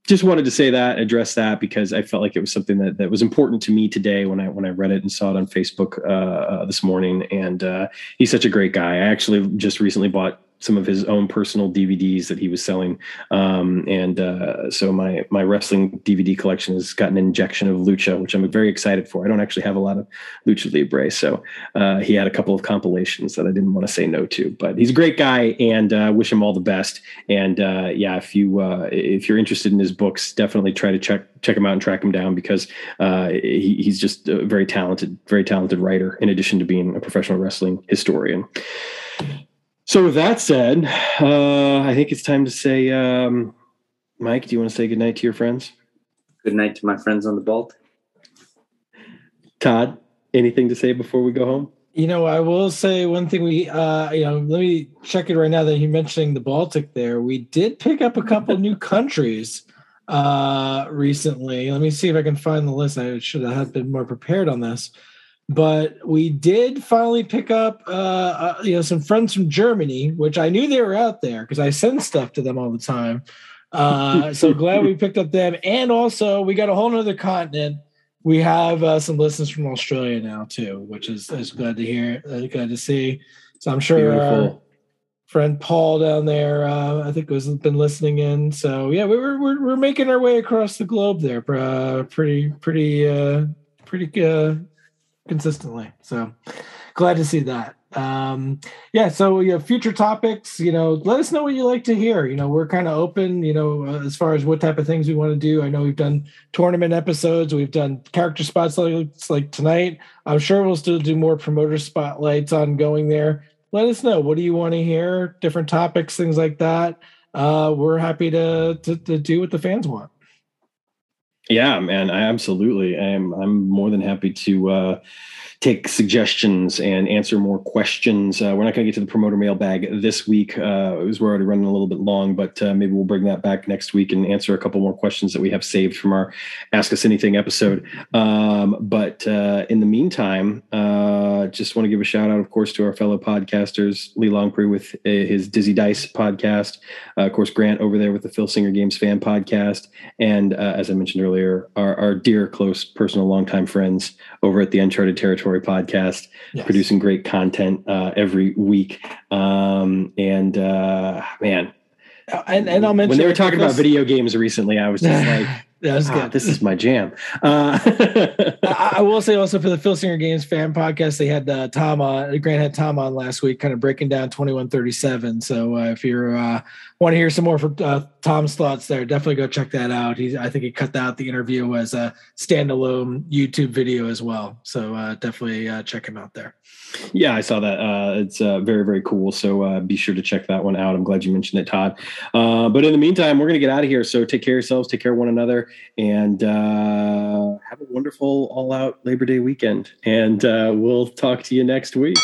just wanted to say that, address that because I felt like it was something that, that was important to me today when I when I read it and saw it on Facebook uh, uh, this morning. And uh, he's such a great guy. I actually just recently bought some of his own personal DVDs that he was selling. Um, and uh, so my my wrestling DVD collection has gotten an injection of Lucha, which I'm very excited for. I don't actually have a lot of Lucha Libre, so uh, he had a couple of compilations that I didn't want to say no to. But he's a great guy, and uh, wish him all the best. And uh, yeah, if you uh, if you're interested in his books, definitely try to check check him out and track him down because uh, he, he's just a very talented, very talented writer. In addition to being a professional wrestling historian. So with that said, uh, I think it's time to say, um, Mike, do you want to say goodnight to your friends? Good night to my friends on the Balt. Todd, anything to say before we go home? You know, I will say one thing. We, uh, you know, let me check it right now that you're mentioning the Baltic. There, we did pick up a couple new countries uh, recently. Let me see if I can find the list. I should have been more prepared on this but we did finally pick up uh, uh, you know some friends from germany which i knew they were out there because i send stuff to them all the time. Uh, so glad we picked up them. And also we got a whole nother continent. We have uh, some listeners from australia now too which is, is glad to hear uh, glad to see. So i'm sure our friend paul down there uh, i think has been listening in. So yeah we were, we're, we're making our way across the globe there pretty pretty pretty consistently. So glad to see that. Um, yeah. So you know, future topics. You know, let us know what you like to hear. You know, we're kind of open. You know, uh, as far as what type of things we want to do. I know we've done tournament episodes. We've done character spotlights like tonight. I'm sure we'll still do more promoter spotlights ongoing there. Let us know. What do you want to hear? Different topics, things like that. Uh, we're happy to, to to do what the fans want. Yeah, man, I absolutely. I'm I'm more than happy to uh, take suggestions and answer more questions. Uh, we're not going to get to the promoter mailbag this week. Uh, we're already running a little bit long, but uh, maybe we'll bring that back next week and answer a couple more questions that we have saved from our Ask Us Anything episode. Um, but uh, in the meantime, uh, just want to give a shout out, of course, to our fellow podcasters, Lee Longpree with uh, his Dizzy Dice podcast, of course, Grant over there with the Filsinger Games fan podcast, and as I mentioned earlier earlier, our, our dear, close, personal, longtime friends over at the Uncharted Territory podcast, yes. producing great content uh, every week. Um, and uh, man, and, and I'll mention when they were talking about video games recently, I was just like, ah, good. This is my jam. Uh, I, I, will say also for the Filsinger Games fan podcast, they had uh, Tom on. Grant had Tom on last week, kind of breaking down twenty one thirty seven. So uh, if you're uh, want to hear some more from uh, Tom's thoughts there, definitely go check that out. He, I think he cut out the interview as a standalone YouTube video as well. So uh, definitely uh, check him out there. Yeah, I saw that. Uh, it's uh, very, very cool. So uh, be sure to check that one out. I'm glad you mentioned it, Todd. Uh, but in the meantime, we're going to get out of here. So take care of yourselves, take care of one another, and have a wonderful all out Labor Day weekend. And we'll talk to you next week.